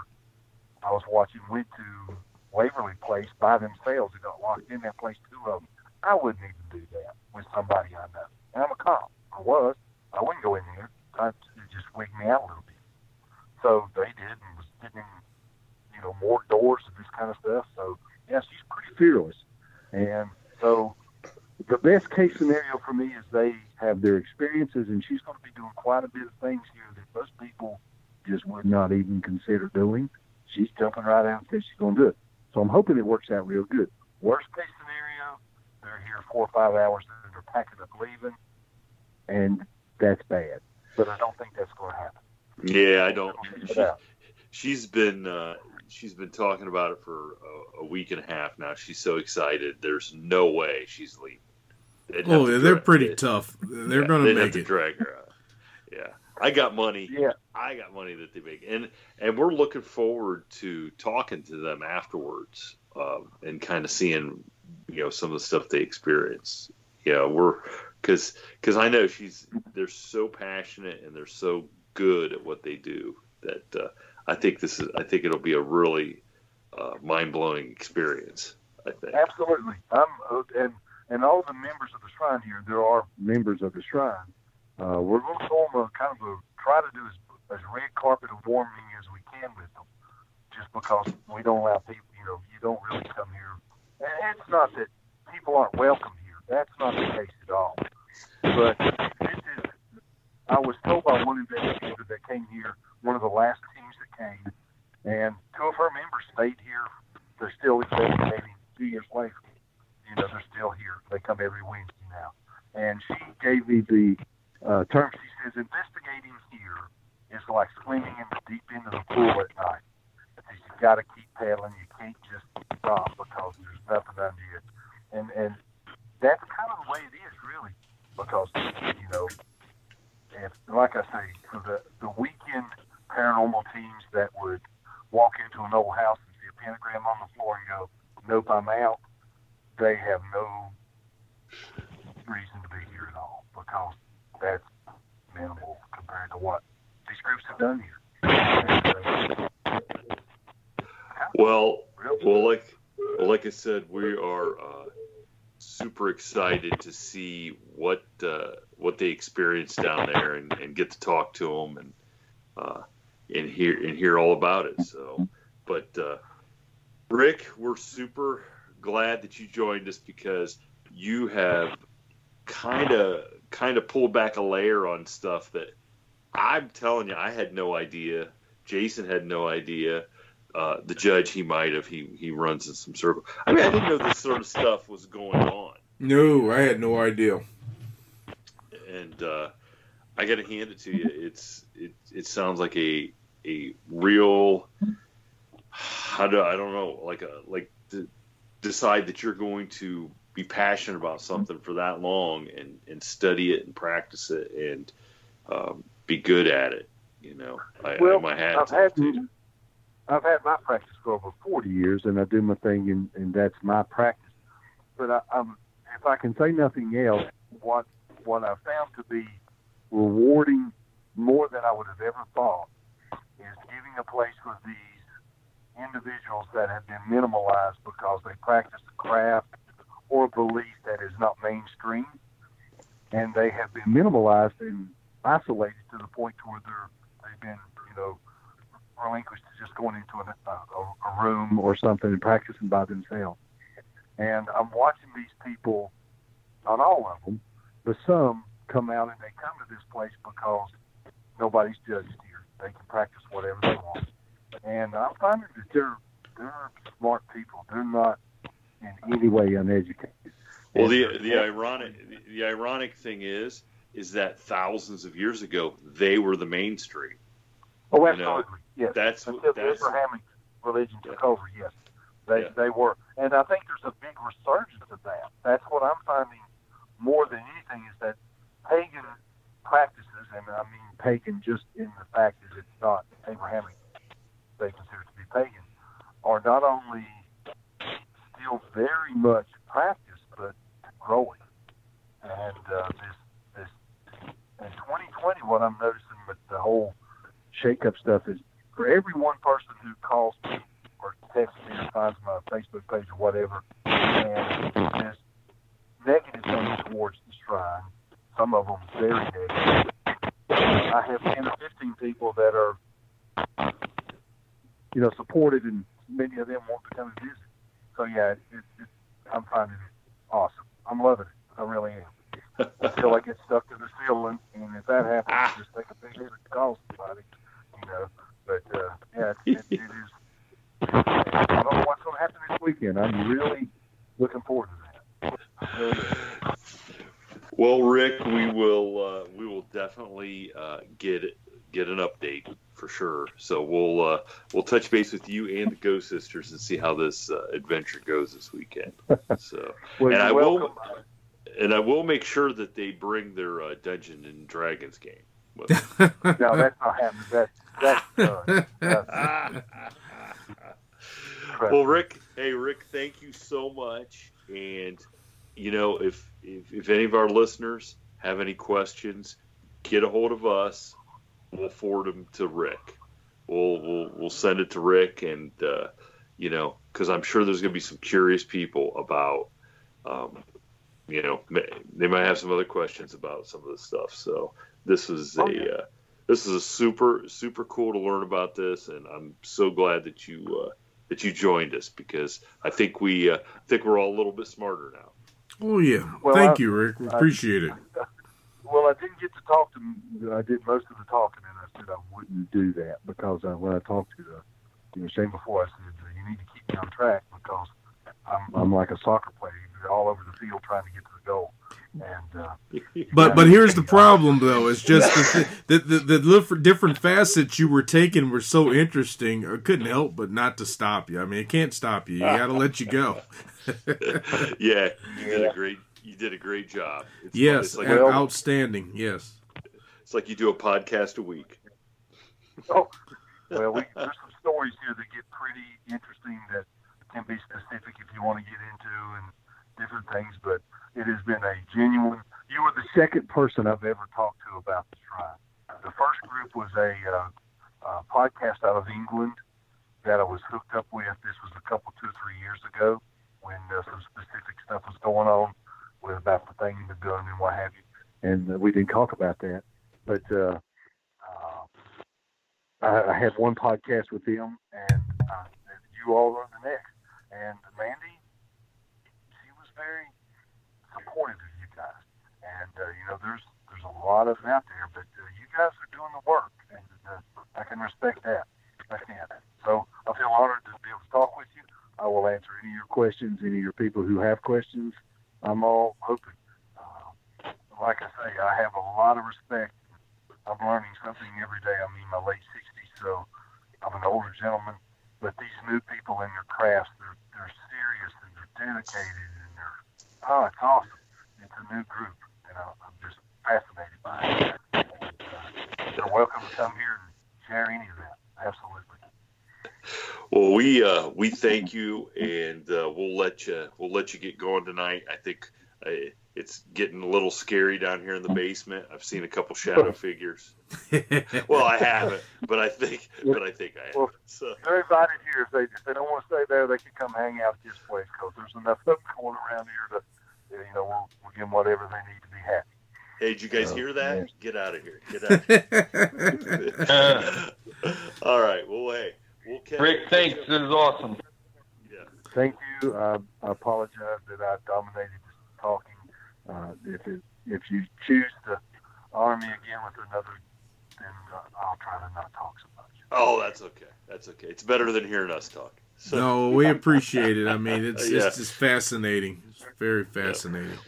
I was watching, went to Waverly Place by themselves and got locked in that place, two of them. I wouldn't even do that with somebody I know. And I'm a cop. I was. I wouldn't go in there. I, it just wigged me out a little bit. So they did and was getting, you know, more doors and this kind of stuff. So, yeah, she's pretty fearless. And so the best case scenario for me is they have their experiences and she's going to be doing quite a bit of things here that most people just would not even consider doing. She's jumping right out and says she's going to do it. So I'm hoping it works out real good. Worst case scenario, they're here four or five hours and they're packing up leaving, and that's bad. But I don't think that's going to happen. Yeah, I don't. She, has been uh, she's been talking about it for a, a, week and a half now. She's so excited. There's no way she's leaving. Oh, yeah, they're pretty tough. They're yeah, going to make it. drag her out. Yeah, I got money. Yeah, I got money that they make, and and we're looking forward to talking to them afterwards, um, and kind of seeing you know some of the stuff they experience. Yeah, we're because because I know she's they're so passionate and they're so good at what they do that uh, I think this is I think it'll be a really uh, mind blowing experience. I think absolutely. I'm uh, and and all the members of the shrine here. There are members of the shrine. Uh, we're going to form a kind of a try to do as, as red carpet of warming as we can with them, just because we don't allow people. You know, you don't really come here. And it's not that people aren't welcome here. That's not the case at all. But this is I was told by one investigator that came here, one of the last teams that came, and two of her members stayed here. They're still investigating two years later. You know, they're still here. They come every Wednesday now. And she gave me the uh, term. She says investigating here is like swimming in the deep end of the pool at night. You got to keep paddling. You can't just stop because there's nothing under you. And and that's kind of the way it is, really, because you know if, like I say, for the, the weekend paranormal teams that would walk into an old house and see a pentagram on the floor and go, nope, I'm out, they have no reason to be here at all because that's minimal compared to what these groups have done here. Well, well, like, like I said, we are uh, super excited to see what uh, what they experience down there and, and, get to talk to them and uh, and hear and hear all about it. So, but uh, Rick, we're super glad that you joined us because you have kind of kind of pulled back a layer on stuff that I'm telling you I had no idea. Jason had no idea. Uh, the judge he might have he he runs in some circle. I mean I didn't know this sort of stuff was going on. No, I had no idea. And uh, I got to hand it to you. It's it it sounds like a a real how do I don't know like a like decide that you're going to be passionate about something for that long and and study it and practice it and um, be good at it. You know, I, well, I, I've had to. I've had my practice for over 40 years, and I do my thing, and, and that's my practice. But I, I'm if I can say nothing else, what what I found to be rewarding more than I would have ever thought is giving a place for these individuals that have been minimalized because they practice a craft or belief that is not mainstream, and they have been minimalized and isolated to the point to where they're they've been you know relinquished to just going into a, a, a room or something and practicing by themselves. And I'm watching these people, not all of them, but some come out and they come to this place because nobody's judged here. They can practice whatever they want. And I'm finding that they're they're smart people. They're not in any way uneducated. Well, the the ironic the ironic thing is is that thousands of years ago they were the mainstream. Oh, absolutely. You know, yes. That's until the Abrahamic religion took yeah. over. Yes. They, yeah. they were, and I think there's a big resurgence of that. That's what I'm finding more than anything is that pagan practices, and I mean pagan just in the fact that it's not Abrahamic, they consider to be pagan, are not only still very much practiced, but growing. And uh, this, this, in 2020, what I'm noticing with the whole shake-up stuff is for every one person who calls me or texts me or finds my Facebook page or whatever and says negative things towards the shrine, some of them very negative. I have 10 or 15 people that are, you know, supportive, and many of them want to come and visit. So, yeah, it, it, I'm finding it awesome. I'm loving it. I really am. Until I get stuck to the ceiling, and if that happens, Ah. just take a picture and call somebody, you know. But, uh, yeah, it, it, it is. I don't know what's going to happen this weekend. I'm really looking forward to that. Really. Well, Rick, we will uh, we will definitely uh, get get an update for sure. So we'll uh, we'll touch base with you and the Ghost Sisters and see how this uh, adventure goes this weekend. [laughs] So Well, And you're I will- welcome. and I will make sure that they bring their uh, Dungeon and Dragons game. with [laughs] No, that's not happening. That, that's done. That's, [laughs] well, Rick, hey Rick, thank you so much. And you know, if, if if any of our listeners have any questions, get a hold of us. We'll forward them to Rick. We'll we'll we'll send it to Rick, and uh, you know, because I'm sure there's going to be some curious people about. Um, you know, ma- they might have some other questions about some of this stuff. So this is a Oh, uh, this is a super super cool to learn about this, and I'm so glad that you uh, that you joined us because I think we uh, I think we're all a little bit smarter now. Oh yeah, Well, thank I- you, Rick. We I- appreciate it. Well, I didn't get to talk to him. I did most of the talking, and I said I wouldn't do that because uh, when I talked to the, you were saying before, I said uh, you need to keep me on track because I'm, I'm like a soccer player, You're all over the field trying to get to the goal. And uh, [laughs] But but here's the [laughs] problem though. It's just the the, the, the different- different facets you were taking were so interesting. I couldn't help but not to stop you. I mean, it can't stop you. You got to let you go. [laughs] yeah, you did Yeah. A great you did a great job. It's, Yes, it's like outstanding. Yes. it's like you do a podcast a week. oh, well, we, there's some stories here that get pretty interesting that can be specific if you want to get into and different things. But it has been a genuine. You were the second person I've ever talked to about the shrine. The first group was a uh, uh, podcast out of England that I was hooked up with. This was a couple, two, three years ago when uh, some specific stuff was going on with about the thing, the gun, and what have you. And uh, we didn't talk about that, but. Uh, uh, I, I had one podcast with him, and uh, you all are the next. And Mandy, she was very supportive of you guys. And uh, you know, there's there's a lot of it out there, but uh, you guys are doing the work, and uh, I can respect that. I can. So I feel honored to be able to talk with you. I will answer any of your questions. Any of your people who have questions, I'm all open. Uh, like I say, I have a lot of respect I'm learning something every day. I'm in my late 60s, so I'm an older gentleman. But these new people in their crafts, they're, they're serious and they're dedicated and they're, oh, it's awesome. It's a new group, and I- I'm just fascinated by it. And, uh, they're welcome to come here and share any of that. Absolutely. Well, we uh, we thank you, and uh, we'll let you we'll let you get going tonight. I think uh, it's getting a little scary down here in the basement. I've seen a couple shadow figures. Well, I haven't, but I think but I think I have. Well, So They're invited here. If they, if they don't want to stay there, they can come hang out at this place because there's enough of them going around here to, you know, we'll, we'll give them whatever they need to be happy. hey, did you guys Oh, hear that? yes. Get out of here! Get out. Of here. [laughs] [laughs] All right. Well, hey, we'll catch Rick, thanks. This is awesome. Yeah. Thank you. Uh, I apologize that I dominated this talking. Uh, if it, if you choose to honor me again with another, then uh, I'll try to not talk so much. Oh, that's okay. That's okay. It's better than hearing us talk. So, No, [laughs] we appreciate it. I mean, it's Yeah. it's just fascinating. It's very fascinating.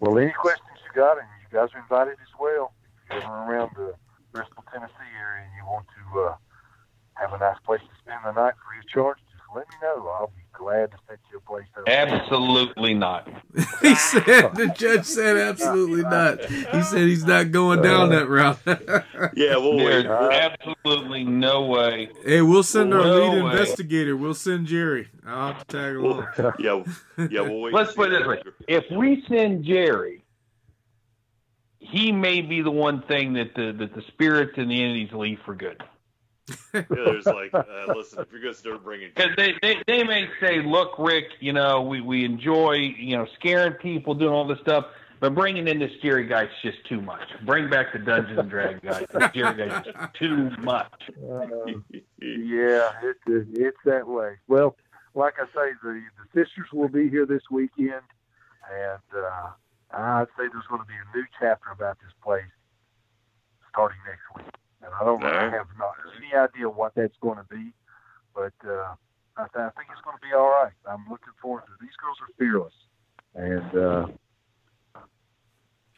Well, any questions you got, and you guys are invited as well. If you're around the Bristol, Tennessee area, and you want to uh, have a nice place to spend the night free of charge, just let me know. I'll be glad to set you a place up. Absolutely not. [laughs] he said the judge said absolutely not. He said he's not going down that route. [laughs] yeah, we'll wait. Absolutely no way. hey, we'll send our No lead way. investigator. We'll send Jerry. I'll have to tag along. Yeah, yeah, we'll wait. Let's put it this way: if we send Jerry, he may be the one thing that the that the spirits and the entities leave for good. Yeah, there's like, uh, listen, if you're gonna start bringing, Because they, they they may say, "Look, Rick, you know, we we enjoy you know scaring people, doing all this stuff, but bringing in this Jerry guy's is just too much. Bring back the Dungeons and Dragons guy. This Jerry guy's just too much." Uh, yeah, it's it's that way. Well, like I say, the the sisters will be here this weekend, and uh, I'd say there's going to be a new chapter about this place starting next week. And I don't, I have not any idea what that's going to be, but uh, I, th- I think it's going to be all right. I'm looking forward to. it. These girls are fearless, and uh,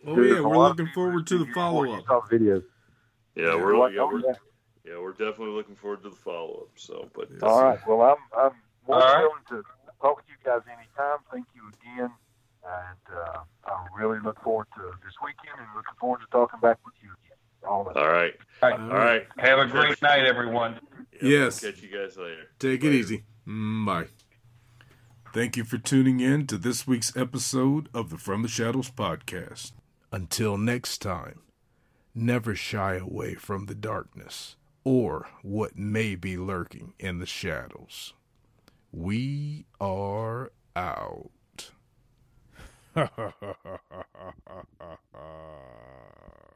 Oh there's yeah, we're looking forward to the follow up. Videos. yeah, we're What- yeah, we're yeah. yeah, we're definitely looking forward to the follow up. So, but All right. Well, I'm I'm more All right. willing to talk with you guys anytime. Thank you again, and uh, I really look forward to this weekend and looking forward to talking back with you again. All of all right, All right. all right. Have a great night, everyone. Yeah, Yes. Catch you guys later. Take it easy. Mm, bye. Thank you for tuning in to this week's episode of the From the Shadows podcast. Until next time, never shy away from the darkness or what may be lurking in the shadows. We are out. [laughs]